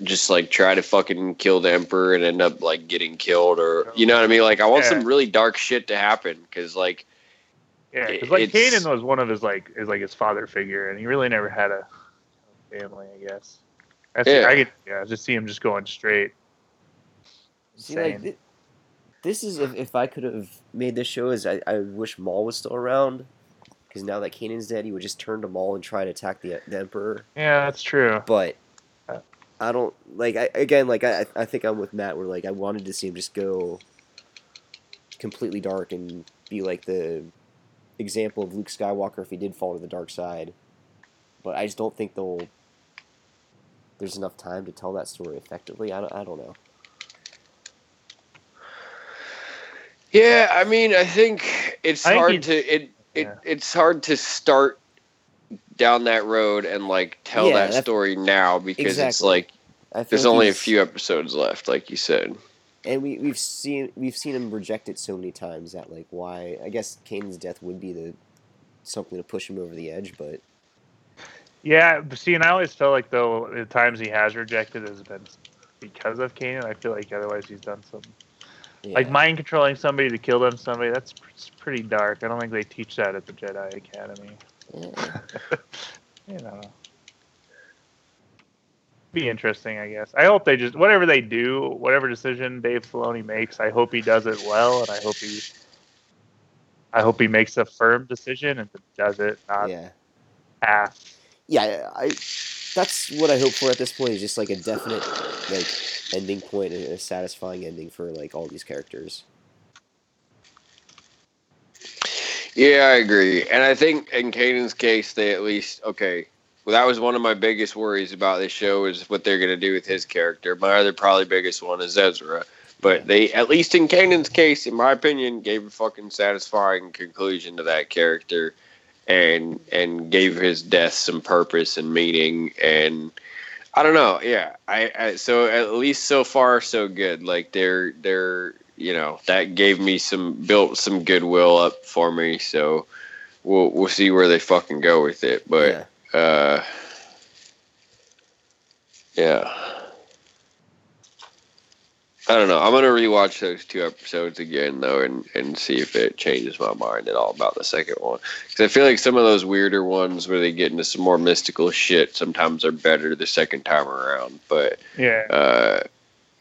Speaker 3: just like try to fucking kill the emperor and end up like getting killed or you know what I mean? Like I want
Speaker 2: Yeah.
Speaker 3: some really dark shit to happen because like
Speaker 2: Yeah, because like
Speaker 3: It's-
Speaker 2: Kanan was one of his like is like his father figure, and he really never had a family. I guess. That's,
Speaker 3: Yeah.
Speaker 2: I could yeah just see him just going straight.
Speaker 1: See, like
Speaker 2: Insane.
Speaker 1: Thi- this is if, if I could have made this show is I, I wish Maul was still around because now that Kanan's dead, he would just turn to Maul and try to attack the the Emperor.
Speaker 2: Yeah, that's true.
Speaker 1: But
Speaker 2: Uh.
Speaker 1: I don't like I again like I I think I'm with Matt where like I wanted to see him just go completely dark and be like the example of Luke Skywalker if he did fall to the dark side. But I just don't think they'll there's enough time to tell that story effectively. I don't, I don't know.
Speaker 3: Yeah, I mean, I think it's
Speaker 2: I think
Speaker 3: hard
Speaker 2: he's-
Speaker 3: to it, it
Speaker 2: yeah.
Speaker 3: it's hard to start down that road and like tell
Speaker 1: Yeah,
Speaker 3: that story now because it's like there's only a few episodes left, like you said.
Speaker 1: and we we've seen we've seen him reject it so many times that like why I guess Kanan's death would be the something to push him over the edge, but
Speaker 2: Yeah, but see, and I always felt like though the times he has rejected has been because of Kanan. I feel like otherwise he's done some
Speaker 1: yeah.
Speaker 2: like mind controlling somebody to kill them somebody. That's pretty dark. I don't think they teach that at the Jedi Academy.
Speaker 1: Yeah.
Speaker 2: You know, be interesting, I guess. I hope they just whatever they do, whatever decision Dave Filoni makes, I hope he does it well, and I hope he, I hope he makes a firm decision and does it not
Speaker 1: yeah.
Speaker 2: half.
Speaker 1: yeah, I that's what I hope for at this point is just like a definite like ending point and a satisfying ending for like all these characters.
Speaker 3: Yeah, I agree. And I think in Kanan's case, they at least okay. Well, that was one of my biggest worries about this show is what they're going to do with his character. My other probably biggest one is Ezra. But they, at least in Kanan's case, in my opinion, gave a fucking satisfying conclusion to that character, and and gave his death some purpose and meaning. And I don't know, yeah. I, I so at least so far so good. Like they're they're you know that gave me some built some goodwill up for me. So we'll we'll see where they fucking go with it. But
Speaker 1: yeah.
Speaker 3: uh, yeah. I don't know. I'm gonna rewatch those two episodes again though, and, and see if it changes my mind at all about the second one. Because I feel like some of those weirder ones where they get into some more mystical shit sometimes are better the second time around. But
Speaker 2: Yeah,
Speaker 3: uh,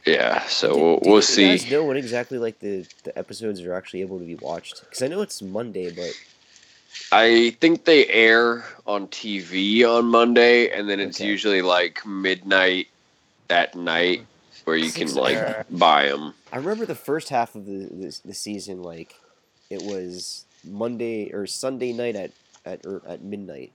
Speaker 3: yeah, so
Speaker 1: Do-
Speaker 3: we'll,
Speaker 1: do
Speaker 3: we'll
Speaker 1: you
Speaker 3: see.
Speaker 1: guys know when exactly like the the episodes are actually able to be watched? Because I know it's Monday, but
Speaker 3: I think they air on TV on Monday, and then it's
Speaker 1: Okay.
Speaker 3: usually like midnight that night where you can like
Speaker 2: hour.
Speaker 3: buy them.
Speaker 1: I remember the first half of the the, the season like it was Monday or Sunday night at at or at midnight.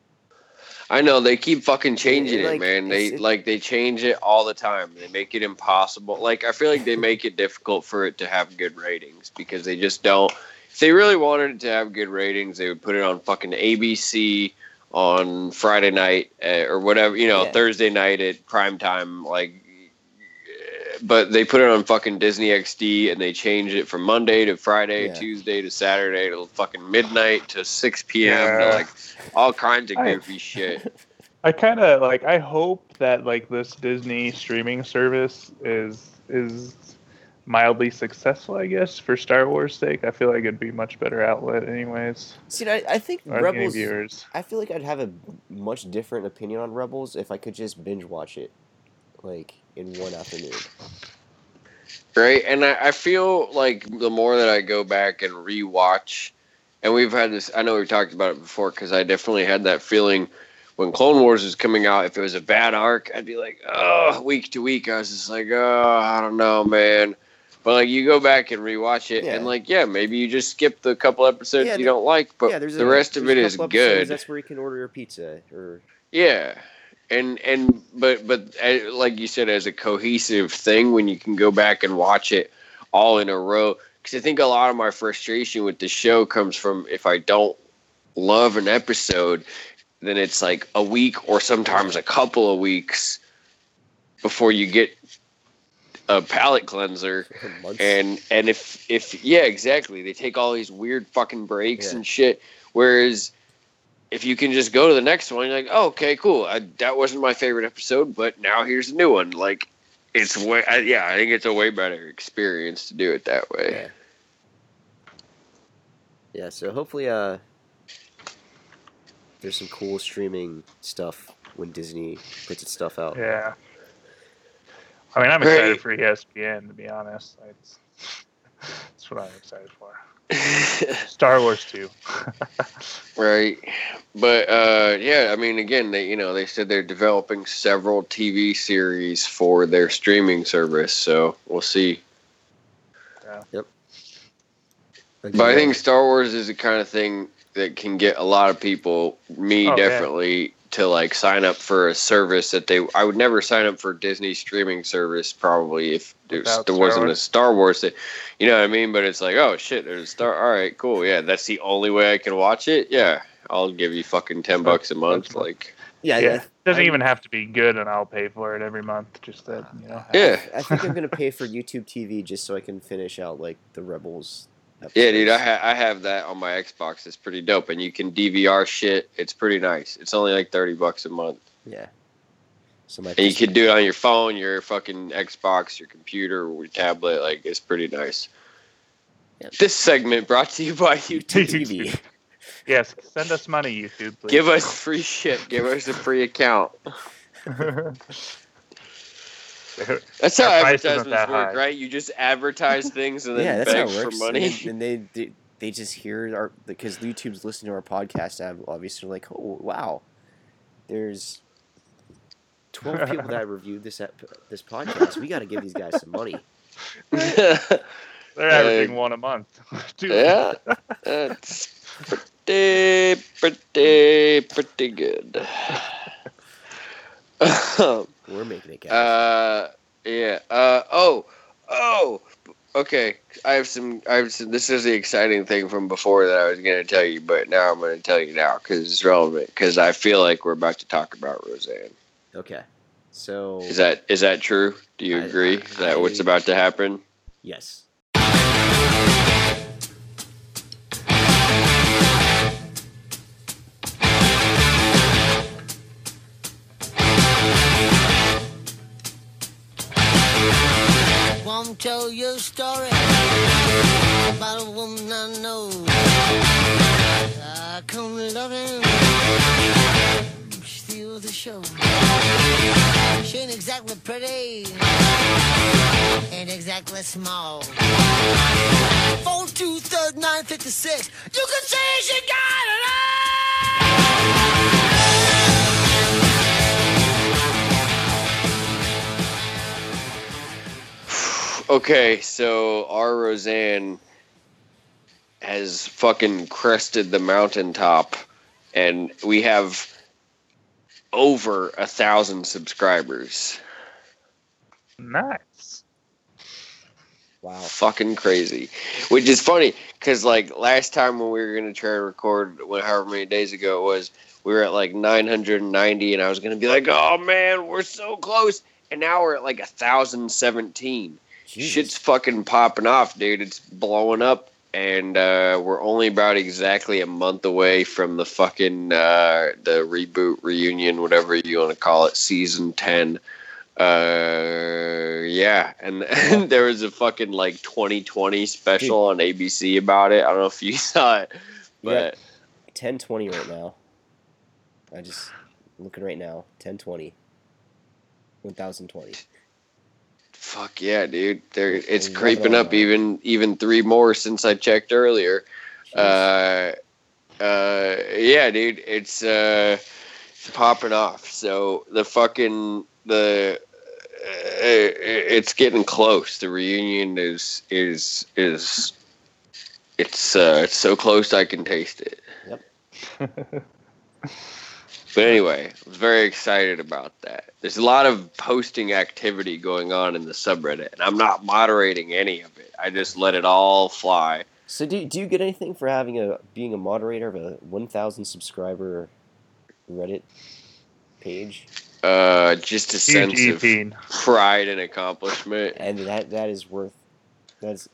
Speaker 3: I know they keep fucking changing
Speaker 1: It,
Speaker 3: it, man. They
Speaker 1: it-
Speaker 3: like they change it all the time. They make it impossible. Like I feel like they make it difficult for it to have good ratings because they just don't. If they really wanted it to have good ratings, they would put it on fucking ABC on Friday night uh, or whatever, you know,
Speaker 1: Yeah.
Speaker 3: Thursday night at prime time. Like, but they put it on fucking Disney XD and they change it from Monday to Friday,
Speaker 1: Yeah.
Speaker 3: Tuesday to Saturday to fucking midnight to six p.m. to like all kinds of
Speaker 2: I-
Speaker 3: goofy shit.
Speaker 2: I kind of like. I hope that like this Disney streaming service is is mildly successful. I guess for Star Wars' sake, I feel like it'd be much better outlet, anyways.
Speaker 1: See, I, I think
Speaker 2: Or
Speaker 1: Rebels.
Speaker 2: viewers.
Speaker 1: I feel like I'd have a much different opinion on Rebels if I could just binge watch it, like in one afternoon.
Speaker 3: right? And I, I feel like the more that I go back and rewatch, and we've had this, I know we've talked about it before because I definitely had that feeling when Clone Wars was coming out. If it was a bad arc, I'd be like, oh, week to week, I was just like, oh, I don't know, man. But like you go back and rewatch it,
Speaker 1: Yeah.
Speaker 3: and like, yeah, maybe you just skip the couple episodes
Speaker 1: Yeah,
Speaker 3: you
Speaker 1: there-
Speaker 3: don't like, but
Speaker 1: yeah,
Speaker 3: the
Speaker 1: a,
Speaker 3: rest of it is good.
Speaker 1: That's where you can order your pizza or
Speaker 3: Yeah, and and but but uh, like you said, as a cohesive thing, when you can go back and watch it all in a row, because I think a lot of my frustration with the show comes from if I don't love an episode, then it's like a week or sometimes a couple of weeks before you get a palate cleanser. And and if if yeah exactly. They take all these weird fucking breaks
Speaker 1: Yeah.
Speaker 3: and shit. Whereas if you can just go to the next one, you're like, oh, okay, cool. I, that wasn't my favorite episode, but now here's a new one. Like, it's way, I, yeah, I think it's a way better experience to do it that way.
Speaker 1: Yeah. Yeah, so hopefully uh there's some cool streaming stuff when Disney puts its stuff out.
Speaker 2: Yeah. I mean, I'm
Speaker 3: Right.
Speaker 2: excited for E ESPN to be honest. That's, that's what I'm excited for. Star Wars too.
Speaker 3: right, but uh, yeah, I mean, again, they you know they said they're developing several TV series for their streaming service, so we'll see. But I think Star Wars is the kind of thing that can get a lot of people, me
Speaker 2: Oh, yeah.
Speaker 3: definitely, to like sign up for a service that they. I would never sign up for Disney streaming service probably if there, there wasn't a Star Wars. That, you know what I mean? But it's like, oh shit, there's a Star. All right, cool. Yeah, that's the only way I can watch it. Yeah, I'll give you fucking ten bucks a month. Like,
Speaker 1: yeah,
Speaker 2: yeah,
Speaker 1: I-
Speaker 2: it doesn't
Speaker 1: I-
Speaker 2: even have to be good, and I'll pay for it every month. Just that you know.
Speaker 3: yeah,
Speaker 1: I think I'm gonna pay for YouTube TV just so I can finish out like the Rebels.
Speaker 3: Yeah, dude. I ha- I have that on my Xbox. It's pretty dope, and you can DVR shit. It's pretty nice. It's only like thirty bucks a month.
Speaker 1: yeah. So my
Speaker 3: And you can do it on your phone, your fucking Xbox, your computer, your tablet. Like it's pretty nice.
Speaker 1: Yep.
Speaker 3: This segment brought to you by YouTube.
Speaker 1: YouTube TV.
Speaker 2: Yes, send us money, YouTube. Please.
Speaker 3: Give us free shit. Give us a free account. That's how
Speaker 2: Our price isn't
Speaker 3: advertisements
Speaker 2: that
Speaker 3: work,
Speaker 2: high.
Speaker 3: right? You just advertise things and then
Speaker 1: yeah, that's how it works.
Speaker 3: for money.
Speaker 1: And, and they, they they just hear our because YouTube's listening to our podcast. and Obviously, like, oh wow, there's twelve people that reviewed this ep- this podcast. We got to give these guys some money.
Speaker 2: They're averaging one a month. Two.
Speaker 3: yeah, that's pretty, pretty, pretty good.
Speaker 1: Um, We're making it, guys.
Speaker 3: Uh, yeah. Uh, oh, oh. Okay, I have some. I have some. This is the exciting thing from before that I was going to tell you, but now I'm going to tell you now because it's relevant. Because I feel like we're about to talk about Roseanne.
Speaker 1: okay, so
Speaker 3: Is that is that true? Do you
Speaker 1: I-
Speaker 3: agree? Is that what's about to happen?
Speaker 1: yes.
Speaker 4: Tell you a story about a woman I know. I come loving, steal the show. She ain't exactly pretty, ain't exactly small. Four two third nine fifty six. You can say she got it all.
Speaker 3: Okay, so our Roseanne has fucking crested the mountaintop, and we have over a thousand subscribers.
Speaker 2: Nice.
Speaker 1: Wow.
Speaker 3: Fucking crazy. Which is funny because, like, last time when we were going to try and record, however many days ago it was, we were at like 990, and I was going to be like, oh man, we're so close. And now we're at like 1,017.
Speaker 1: Jeez.
Speaker 3: shit's fucking popping off, dude. It's blowing up, and uh, we're only about exactly a month away from the fucking uh, the reboot, reunion, whatever you want to call it, season ten. Uh, yeah, and, and there was a fucking like 2020 special on ABC about it. I don't know if you saw it, but yeah.
Speaker 1: 1020 right now. I just looking right now 1020 1020
Speaker 3: fuck yeah, dude. There, it's creeping up even even three more since I checked earlier. Uh, uh, yeah, dude, it's uh, it's popping off. So the fucking the uh, it's getting close. The reunion is is is it's uh, it's so close I can taste it. But anyway, I was very excited about that. There's a lot of posting activity going on in the subreddit, and I'm not moderating any of it. I just let it all fly.
Speaker 1: so do, do you get anything for having a being a moderator of a 1000 subscriber Reddit page?
Speaker 3: Uh, just a
Speaker 2: Huge
Speaker 3: sense of
Speaker 2: EP.
Speaker 3: pride and accomplishment.
Speaker 1: And that that is worth that's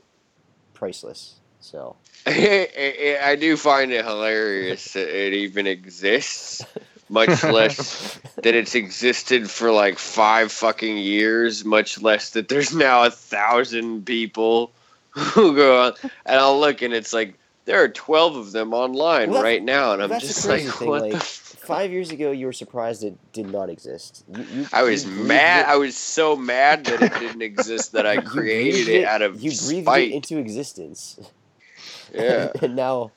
Speaker 1: priceless. So
Speaker 3: I, I- I do find it hilarious that it even exists, much less that it's existed for like five fucking years, much less that there's now a thousand people who go on. And I'll look and it's like, there are 12 of them online
Speaker 1: Well,
Speaker 3: right now. And I'm just like,
Speaker 1: thing,
Speaker 3: what
Speaker 1: like,
Speaker 3: the f-
Speaker 1: five years ago, you were surprised it did not exist. You, you,
Speaker 3: I was mad.
Speaker 1: it-
Speaker 3: I was so mad that it didn't exist that I created
Speaker 1: breathed
Speaker 3: it out of
Speaker 1: you breathed
Speaker 3: spite.
Speaker 1: it into existence.
Speaker 3: yeah.
Speaker 1: and now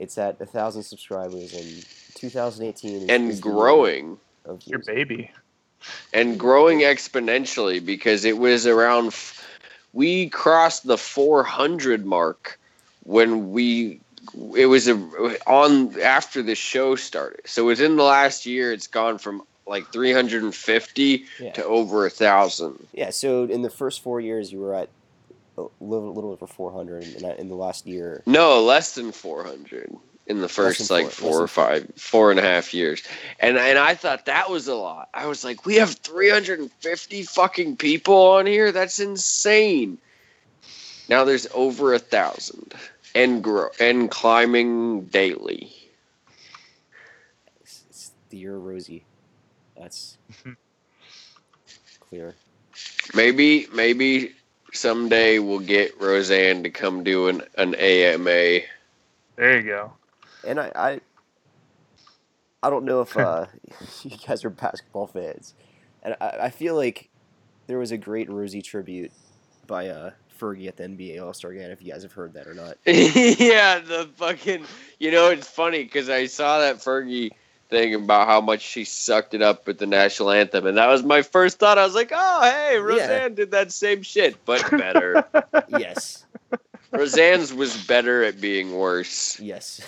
Speaker 1: it's at a thousand subscribers in 2018 is- is
Speaker 3: And growing.
Speaker 1: of
Speaker 2: Your baby.
Speaker 3: and growing exponentially because it was around f- we crossed the 400 mark when we it was a, on after the show started so within the last year it's gone from like 350
Speaker 1: Yeah.
Speaker 3: to over a thousand
Speaker 1: Yeah, so in the first four years, you were at a little, little over 400, and in the last year,
Speaker 3: no less than 400 in the first like
Speaker 1: four-
Speaker 3: four or five four and a half years. And and i thought that was a lot. I was like we have 350 fucking people on here? That's insane. Now there's over a thousand and grow and climbing daily.
Speaker 1: It's, it's the year Rosie. That's clear.
Speaker 3: maybe maybe someday we'll get roseanne to come do an, an ama
Speaker 2: There you go.
Speaker 1: And I, I, I don't know if uh, you guys are basketball fans, and I, I feel like there was a great Rosie tribute by uh, Fergie at the NBA All Star Game. If you guys have heard that or not.
Speaker 3: yeah, the fucking. You know, it's funny because I saw that Fergie thing about how much she sucked it up with the national anthem, and that was my first thought. I was like, "Oh, hey, Roseanne did that same shit, but better."
Speaker 1: yes,
Speaker 3: Roseanne's was better at being worse
Speaker 1: yes.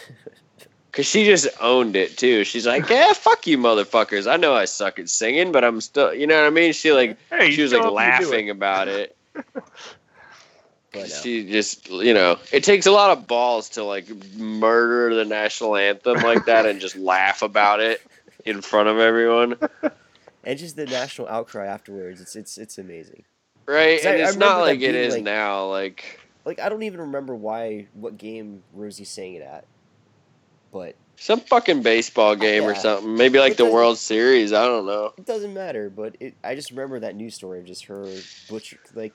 Speaker 3: Because she just owned it too. She's like, "Yeah, fuck you, motherfuckers. I know I suck at singing, but I'm still." You know what I mean? She like
Speaker 2: Hey,
Speaker 3: she was like
Speaker 2: do it.
Speaker 3: laughing about it.
Speaker 1: But
Speaker 3: She just, you know, it takes a lot of balls to like murder the national anthem like that and just laugh about it in front of everyone,
Speaker 1: and just the national outcry afterwards. It's it's it's amazing.
Speaker 3: Right, And
Speaker 1: I
Speaker 3: it's not like it is
Speaker 1: like-
Speaker 3: now. Like
Speaker 1: Like I don't even remember why what game Rosie sang it at, but
Speaker 3: some fucking baseball game or something. Maybe like
Speaker 1: It
Speaker 3: the World Series. I don't know.
Speaker 1: it doesn't matter. But it, I just remember that news story of just her butcher like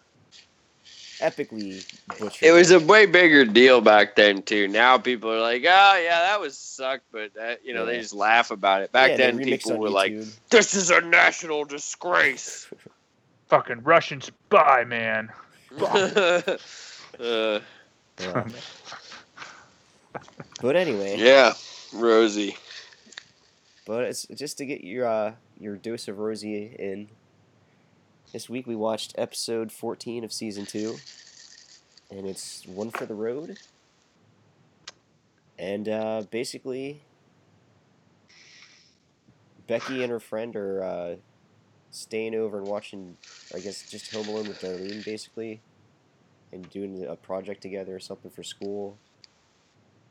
Speaker 1: epically butchered.
Speaker 3: It was a way bigger deal back then too. Now people are like, "Oh yeah, that was sucked," but that you know they just laugh about it. Back
Speaker 1: Yeah,
Speaker 3: then, people
Speaker 1: on
Speaker 3: were like, "This is a national disgrace."
Speaker 2: Fucking Russian spy, man.
Speaker 3: uh,
Speaker 1: Yeah. but anyway,
Speaker 3: yeah, Rosie.
Speaker 1: but it's just to get your uh, your dose of Rosie in. This week we watched episode 14 of season 2 and it's one for the road. And uh, basically Becky and her friend are uh, staying over and watching I guess just Home Alone with Darlene basically and doing a project together or something for school.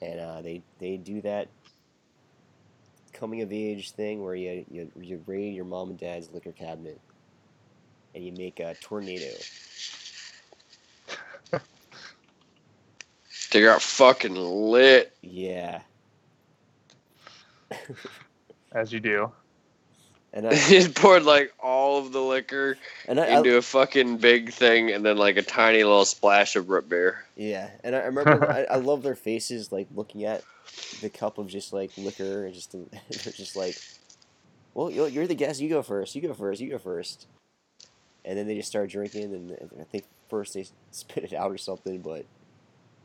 Speaker 1: And uh, they they do that coming of age thing where you, you you raid your mom and dad's liquor cabinet and you make a tornado.
Speaker 3: They got fucking lit.
Speaker 1: Yeah,
Speaker 2: As you do.
Speaker 1: And I,
Speaker 3: Just poured like all of the liquor
Speaker 1: and I, I
Speaker 3: into a fucking big thing, and then like a tiny little splash of root beer.
Speaker 1: yeah, and I remember I, I love their faces like looking at the cup of just like liquor and just they're just like, well, you're you're the guest. You go first. You go first. You go first. And then they just start drinking, and I think first they spit it out or something, but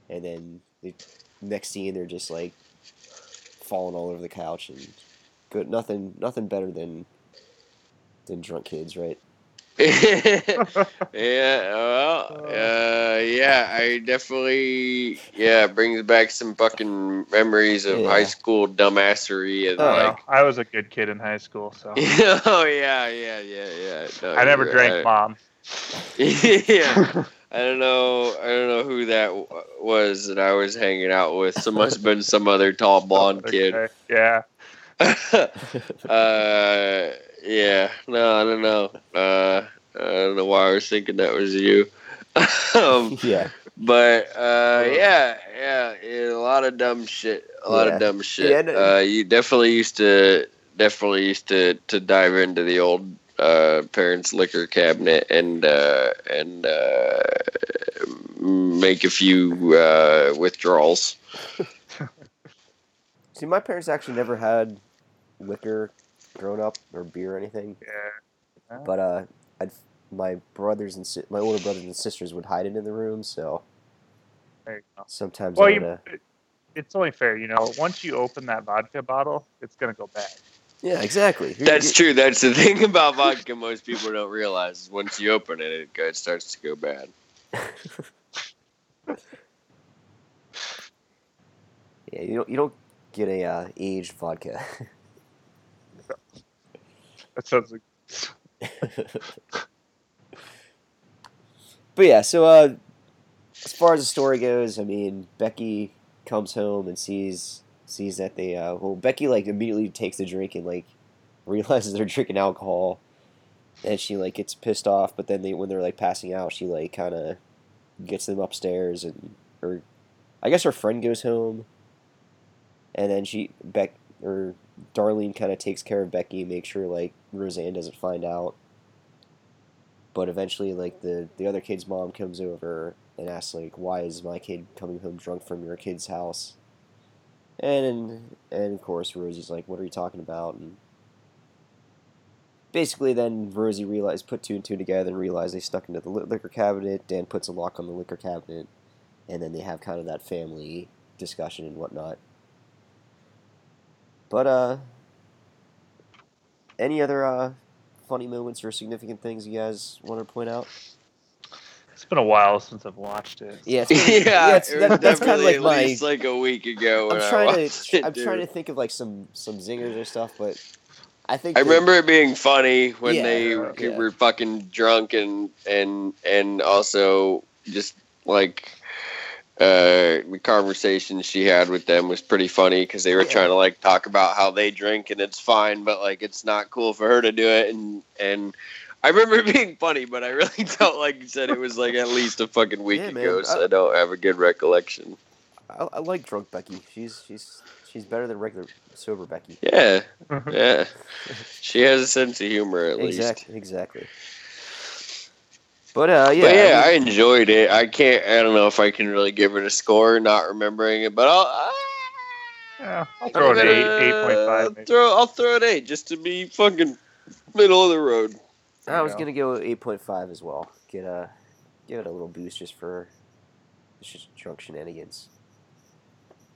Speaker 1: and then the next scene they're just like falling all over the couch and good. Nothing, nothing better than than drunk kids, right?
Speaker 3: yeah, well, uh, yeah, I definitely, yeah, brings back some fucking memories of
Speaker 1: Yeah.
Speaker 3: high school dumbassery and
Speaker 1: Oh,
Speaker 2: Well,
Speaker 3: like,
Speaker 2: I was a good kid in high school, so
Speaker 3: oh yeah, yeah, yeah, yeah. No,
Speaker 2: I never drank
Speaker 3: right.
Speaker 2: mom.
Speaker 3: yeah, I don't know, I don't know who that w- was that I was hanging out with. So must have been some other tall blonde kid.
Speaker 2: Yeah.
Speaker 3: uh, yeah, no, I don't know. Uh, I don't know why I was thinking that was you. um,
Speaker 1: yeah,
Speaker 3: but uh, yeah, yeah, yeah, a lot of dumb shit. A lot
Speaker 1: Yeah.
Speaker 3: of dumb shit.
Speaker 1: Yeah, no-
Speaker 3: uh, you definitely used to definitely used to to dive into the old uh, parents' liquor cabinet and uh, and uh, make a few uh, withdrawals.
Speaker 1: See, my parents actually never had liquor growing up or beer or anything.
Speaker 2: Yeah.
Speaker 1: But uh, I'd, my brothers and si- my older brothers and sisters would hide it in the room, so
Speaker 2: There you go.
Speaker 1: sometimes
Speaker 2: Well,
Speaker 1: I
Speaker 2: you.
Speaker 1: Uh,
Speaker 2: it's only fair, you know. Once you open that vodka bottle, it's gonna go bad.
Speaker 1: yeah, exactly. You're-
Speaker 3: That's
Speaker 1: you're-
Speaker 3: true. That's the thing about vodka. Most people don't realize is once you open it, it, it starts to go bad.
Speaker 1: Yeah, you don't you don't get a uh, aged vodka.
Speaker 2: That sounds like
Speaker 1: but yeah, so uh, as far as the story goes, I mean, Becky comes home and sees sees that they uh, well, Becky like immediately takes the drink and like realizes they're drinking alcohol, and she like gets pissed off. But then they when they're like passing out, she like kind of gets them upstairs and or I guess her friend goes home, and then she Beck or Darlene kind of takes care of Becky, makes sure like Roseanne doesn't find out. But eventually like the the other kid's mom comes over and asks like why is my kid coming home drunk from your kid's house? And and of course rosie's like what are you talking about? And basically then rosie realized put two and two together and realized they stuck into the liquor cabinet. Dan puts a lock on the liquor cabinet. And then they have kind of that family discussion and whatnot but uh any other uh funny moments or significant things you guys want to point out?
Speaker 2: it's been a while since I've watched it.
Speaker 1: Yeah, it's
Speaker 3: yeah,
Speaker 1: kinda- yeah, it's,
Speaker 3: it
Speaker 1: that, that's kind of
Speaker 3: definitely
Speaker 1: like
Speaker 3: at
Speaker 1: my.
Speaker 3: least like a week ago. When
Speaker 1: I'm trying
Speaker 3: watched
Speaker 1: to.
Speaker 3: it,
Speaker 1: I'm trying to think of like some some zingers or stuff, but I think
Speaker 3: I
Speaker 1: that-
Speaker 3: remember it being funny when
Speaker 1: Yeah,
Speaker 3: they
Speaker 1: yeah.
Speaker 3: were fucking drunk and and and also just like uh the conversation she had with them was pretty funny because they were
Speaker 1: Yeah.
Speaker 3: trying to like talk about how they drink and it's fine but like it's not cool for her to do it and and I remember it being funny but I really felt like you said it was like at least a fucking week
Speaker 1: Yeah, man.
Speaker 3: ago so
Speaker 1: I-
Speaker 3: I don't have a good recollection
Speaker 1: I, I like drunk Becky. She's she's she's better than regular sober Becky.
Speaker 3: yeah yeah she has a sense of humor at least
Speaker 1: Exactly, exactly. But uh, yeah,
Speaker 3: but yeah, I,
Speaker 1: I
Speaker 3: enjoyed it. I can't. I don't know if I can really give it a score, not remembering it. But I'll. Uh,
Speaker 2: Yeah, I'll throw
Speaker 3: I'm
Speaker 2: it eight,
Speaker 3: gonna
Speaker 2: eight point five. Maybe.
Speaker 3: Throw. I'll throw it eight just to be fucking middle of the road.
Speaker 1: I was
Speaker 2: Yeah.
Speaker 1: gonna go eight point five as well. Get a give it a little boost just for it's just drunk shenanigans.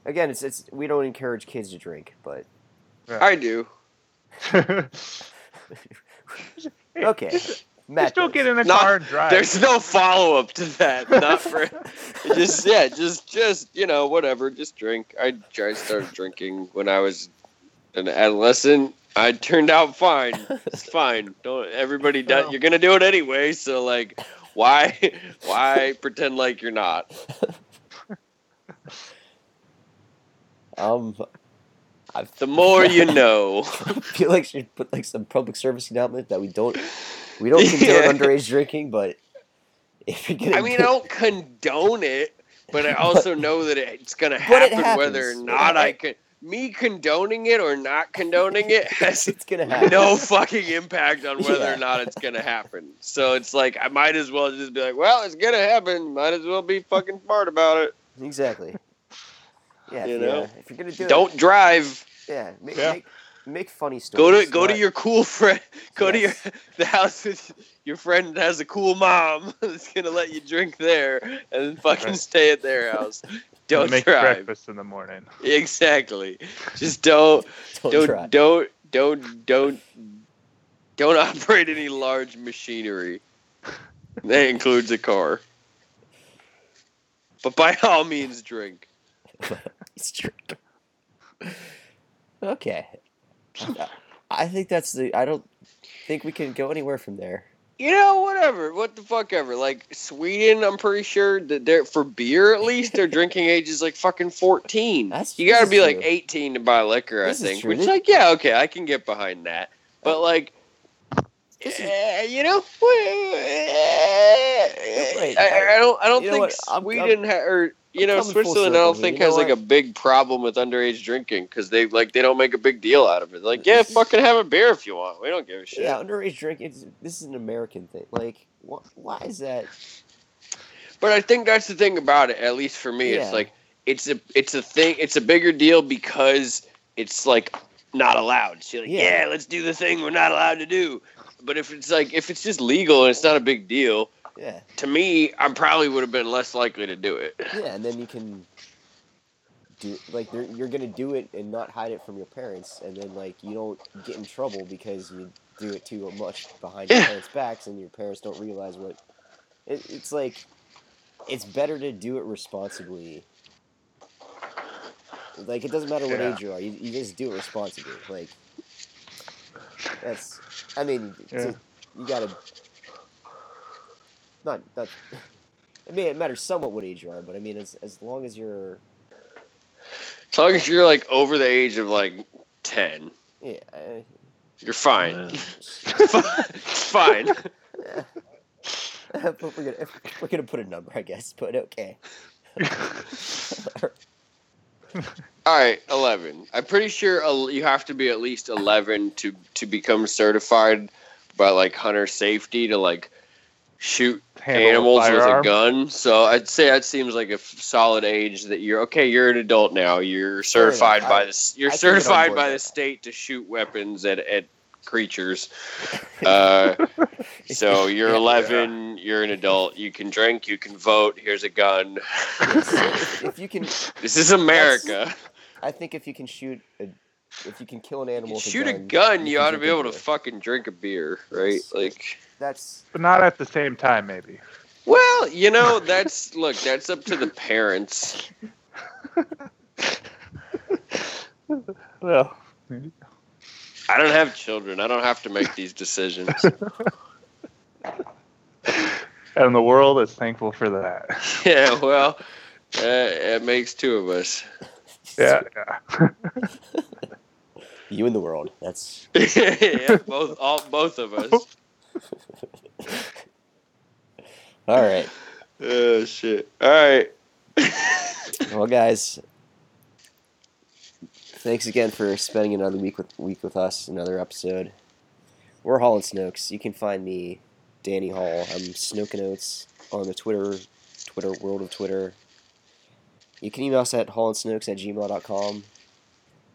Speaker 1: Again, it's it's we don't encourage kids to drink, but
Speaker 3: I do.
Speaker 1: okay.
Speaker 2: Just don't
Speaker 1: does.
Speaker 2: get in the
Speaker 3: Not-
Speaker 2: car and drive.
Speaker 3: There's no follow up to that. Not for. just yeah. Just just you know whatever. Just drink. I I started drinking when I was an adolescent. I turned out fine. It's fine. Don't everybody does.
Speaker 2: Well.
Speaker 3: You're gonna do it anyway. So like, why why pretend like you're not?
Speaker 1: Um, I
Speaker 3: The more you know.
Speaker 1: feel like should put like some public service announcement that we don't we don't condone
Speaker 3: Yeah.
Speaker 1: underage drinking, but if you're gonna
Speaker 3: I mean, I
Speaker 1: do-
Speaker 3: don't condone it, but I also know that it's gonna
Speaker 1: But it
Speaker 3: happen whether or not I can. Me condoning it or not condoning it has
Speaker 1: it's gonna happen.
Speaker 3: no fucking impact on whether
Speaker 1: Yeah.
Speaker 3: or not it's gonna happen. So it's like I might as well just be like, well, it's gonna happen. Might as well be fucking smart about it.
Speaker 1: exactly. Yeah,
Speaker 3: You
Speaker 1: if,
Speaker 3: know?
Speaker 1: yeah, if you're gonna do
Speaker 3: Don't drive.
Speaker 1: yeah, make,
Speaker 2: Yeah.
Speaker 1: make make funny stories.
Speaker 3: Go to go to your cool friend. Go to your the house with your friend that has a cool mom that's gonna let you drink there, and then fucking
Speaker 2: Right.
Speaker 3: stay at their house. Don't
Speaker 2: make
Speaker 3: drive.
Speaker 2: breakfast in the morning.
Speaker 3: Exactly. Just don't
Speaker 1: don't,
Speaker 3: don't
Speaker 1: try.
Speaker 3: don't don't don't don't operate any large machinery. That includes a car. But by all means, drink.
Speaker 1: It's true. Okay. I think that's the. I don't think we can go anywhere from there.
Speaker 3: You know, whatever. What the fuck ever. Like Sweden, I'm pretty sure that they're for beer at least their drinking age is like fucking 14.
Speaker 1: That's-
Speaker 3: you got to be
Speaker 1: is
Speaker 3: like 18 to buy liquor,
Speaker 1: This
Speaker 3: I think. Which like yeah, okay, I can get behind that. But like Eh, you know,
Speaker 1: Wait,
Speaker 3: I, I don't. I don't think
Speaker 1: what, I'm-
Speaker 3: Sweden ha- or you know Switzerland. I don't think
Speaker 1: you know
Speaker 3: has like a big problem with underage drinking because they like they don't make a big deal out of it. Like, yeah, fucking have a beer if you want. We don't give a shit.
Speaker 1: Yeah, underage drinking. This is an American thing. Like, wh- why is that?
Speaker 3: But I think that's the thing about it. At least for me,
Speaker 1: Yeah.
Speaker 3: it's like it's a it's a thing. It's a bigger deal because it's like not allowed. So like,
Speaker 1: Yeah.
Speaker 3: yeah. let's do the thing we're not allowed to do. But if it's like if it's just legal and it's not a big deal,
Speaker 1: Yeah,
Speaker 3: to me, I probably would have been less likely to do it.
Speaker 1: yeah, and then you can do like you're gonna do it and not hide it from your parents, and then like you don't get in trouble because you do it too much behind your
Speaker 3: Yeah.
Speaker 1: parents' backs, and your parents don't realize what. It, it's like, it's better to do it responsibly. Like it doesn't matter what
Speaker 2: Yeah.
Speaker 1: age you are, you, you just do it responsibly. Like that's, I mean, a- you gotta. Not not. I mean, it matters somewhat what age you are, but I mean, as as long as you're,
Speaker 3: As long as you're like over the age of like ten,
Speaker 1: yeah, uh,
Speaker 3: you're fine.
Speaker 2: Yeah.
Speaker 3: fine.
Speaker 1: yeah. but we're gonna we're gonna put a number, I guess. But okay.
Speaker 3: All right, eleven. I'm pretty sure you have to be at least eleven to to become certified by like hunter safety to like shoot
Speaker 2: Handle a
Speaker 3: animals with a gun. So I'd say that seems like a f- solid age that you're okay. You're an adult now. You're certified
Speaker 1: I-
Speaker 3: by this. You're
Speaker 1: I can get on
Speaker 3: certified by
Speaker 1: with
Speaker 3: the state to shoot weapons at at creatures. Uh, so you're
Speaker 1: Yeah.
Speaker 3: 11. You're an adult. You can drink. You can vote. Here's a gun.
Speaker 1: if, if you can,
Speaker 3: this is America.
Speaker 1: I think if you can shoot, a, if you can kill an animal, with
Speaker 3: shoot
Speaker 1: a
Speaker 3: a
Speaker 1: gun,
Speaker 3: gun, you,
Speaker 1: can
Speaker 3: ought to be able to fucking drink a beer, right? Like,
Speaker 1: That's
Speaker 2: but not at the same time, maybe.
Speaker 3: well, you know, that's look, that's up to the parents.
Speaker 2: Well,
Speaker 3: I don't have children. I don't have to make these decisions.
Speaker 2: and the world is thankful for that.
Speaker 3: yeah, well, uh, it makes two of us.
Speaker 2: Yeah, yeah.
Speaker 1: you in the world. That's
Speaker 3: yeah, both, all, both of us.
Speaker 1: All right.
Speaker 3: Oh shit! All right.
Speaker 1: Well, guys, thanks again for spending another week with week with us. Another episode. We're Hall and Snokes. You can find me, Danny Hall. I'm Snokin Oats on the Twitter, Twitter world of Twitter. You can email us at hallandsnokes at gmail.com.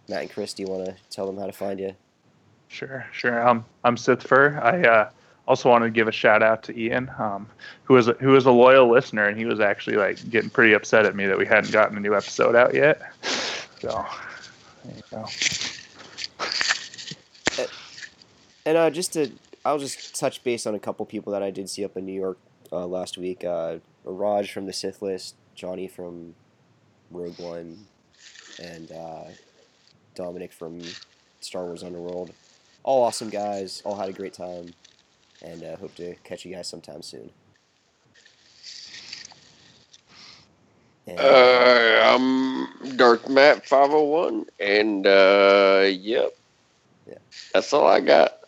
Speaker 1: Matt and Chris, do you want to tell them how to find you?
Speaker 2: Sure, sure. Um, I'm Sith Fur. I uh, also wanted to give a shout out to Ian, um, who is a, who is a loyal listener, and he was actually like getting pretty upset at me that we hadn't gotten a new episode out yet. So, there you go.
Speaker 1: And uh, just to, I'll just touch base on a couple people that I did see up in New York uh, last week. Uh, Raj from the Sith List, Johnny from Rogue One, and uh, Dominic from Star Wars Underworld. All awesome guys. All had a great time, and uh, hope to catch you guys sometime soon. And,
Speaker 3: Uh, I'm Dark Matt 501, and uh, yep.
Speaker 1: Yeah.
Speaker 3: That's all I got.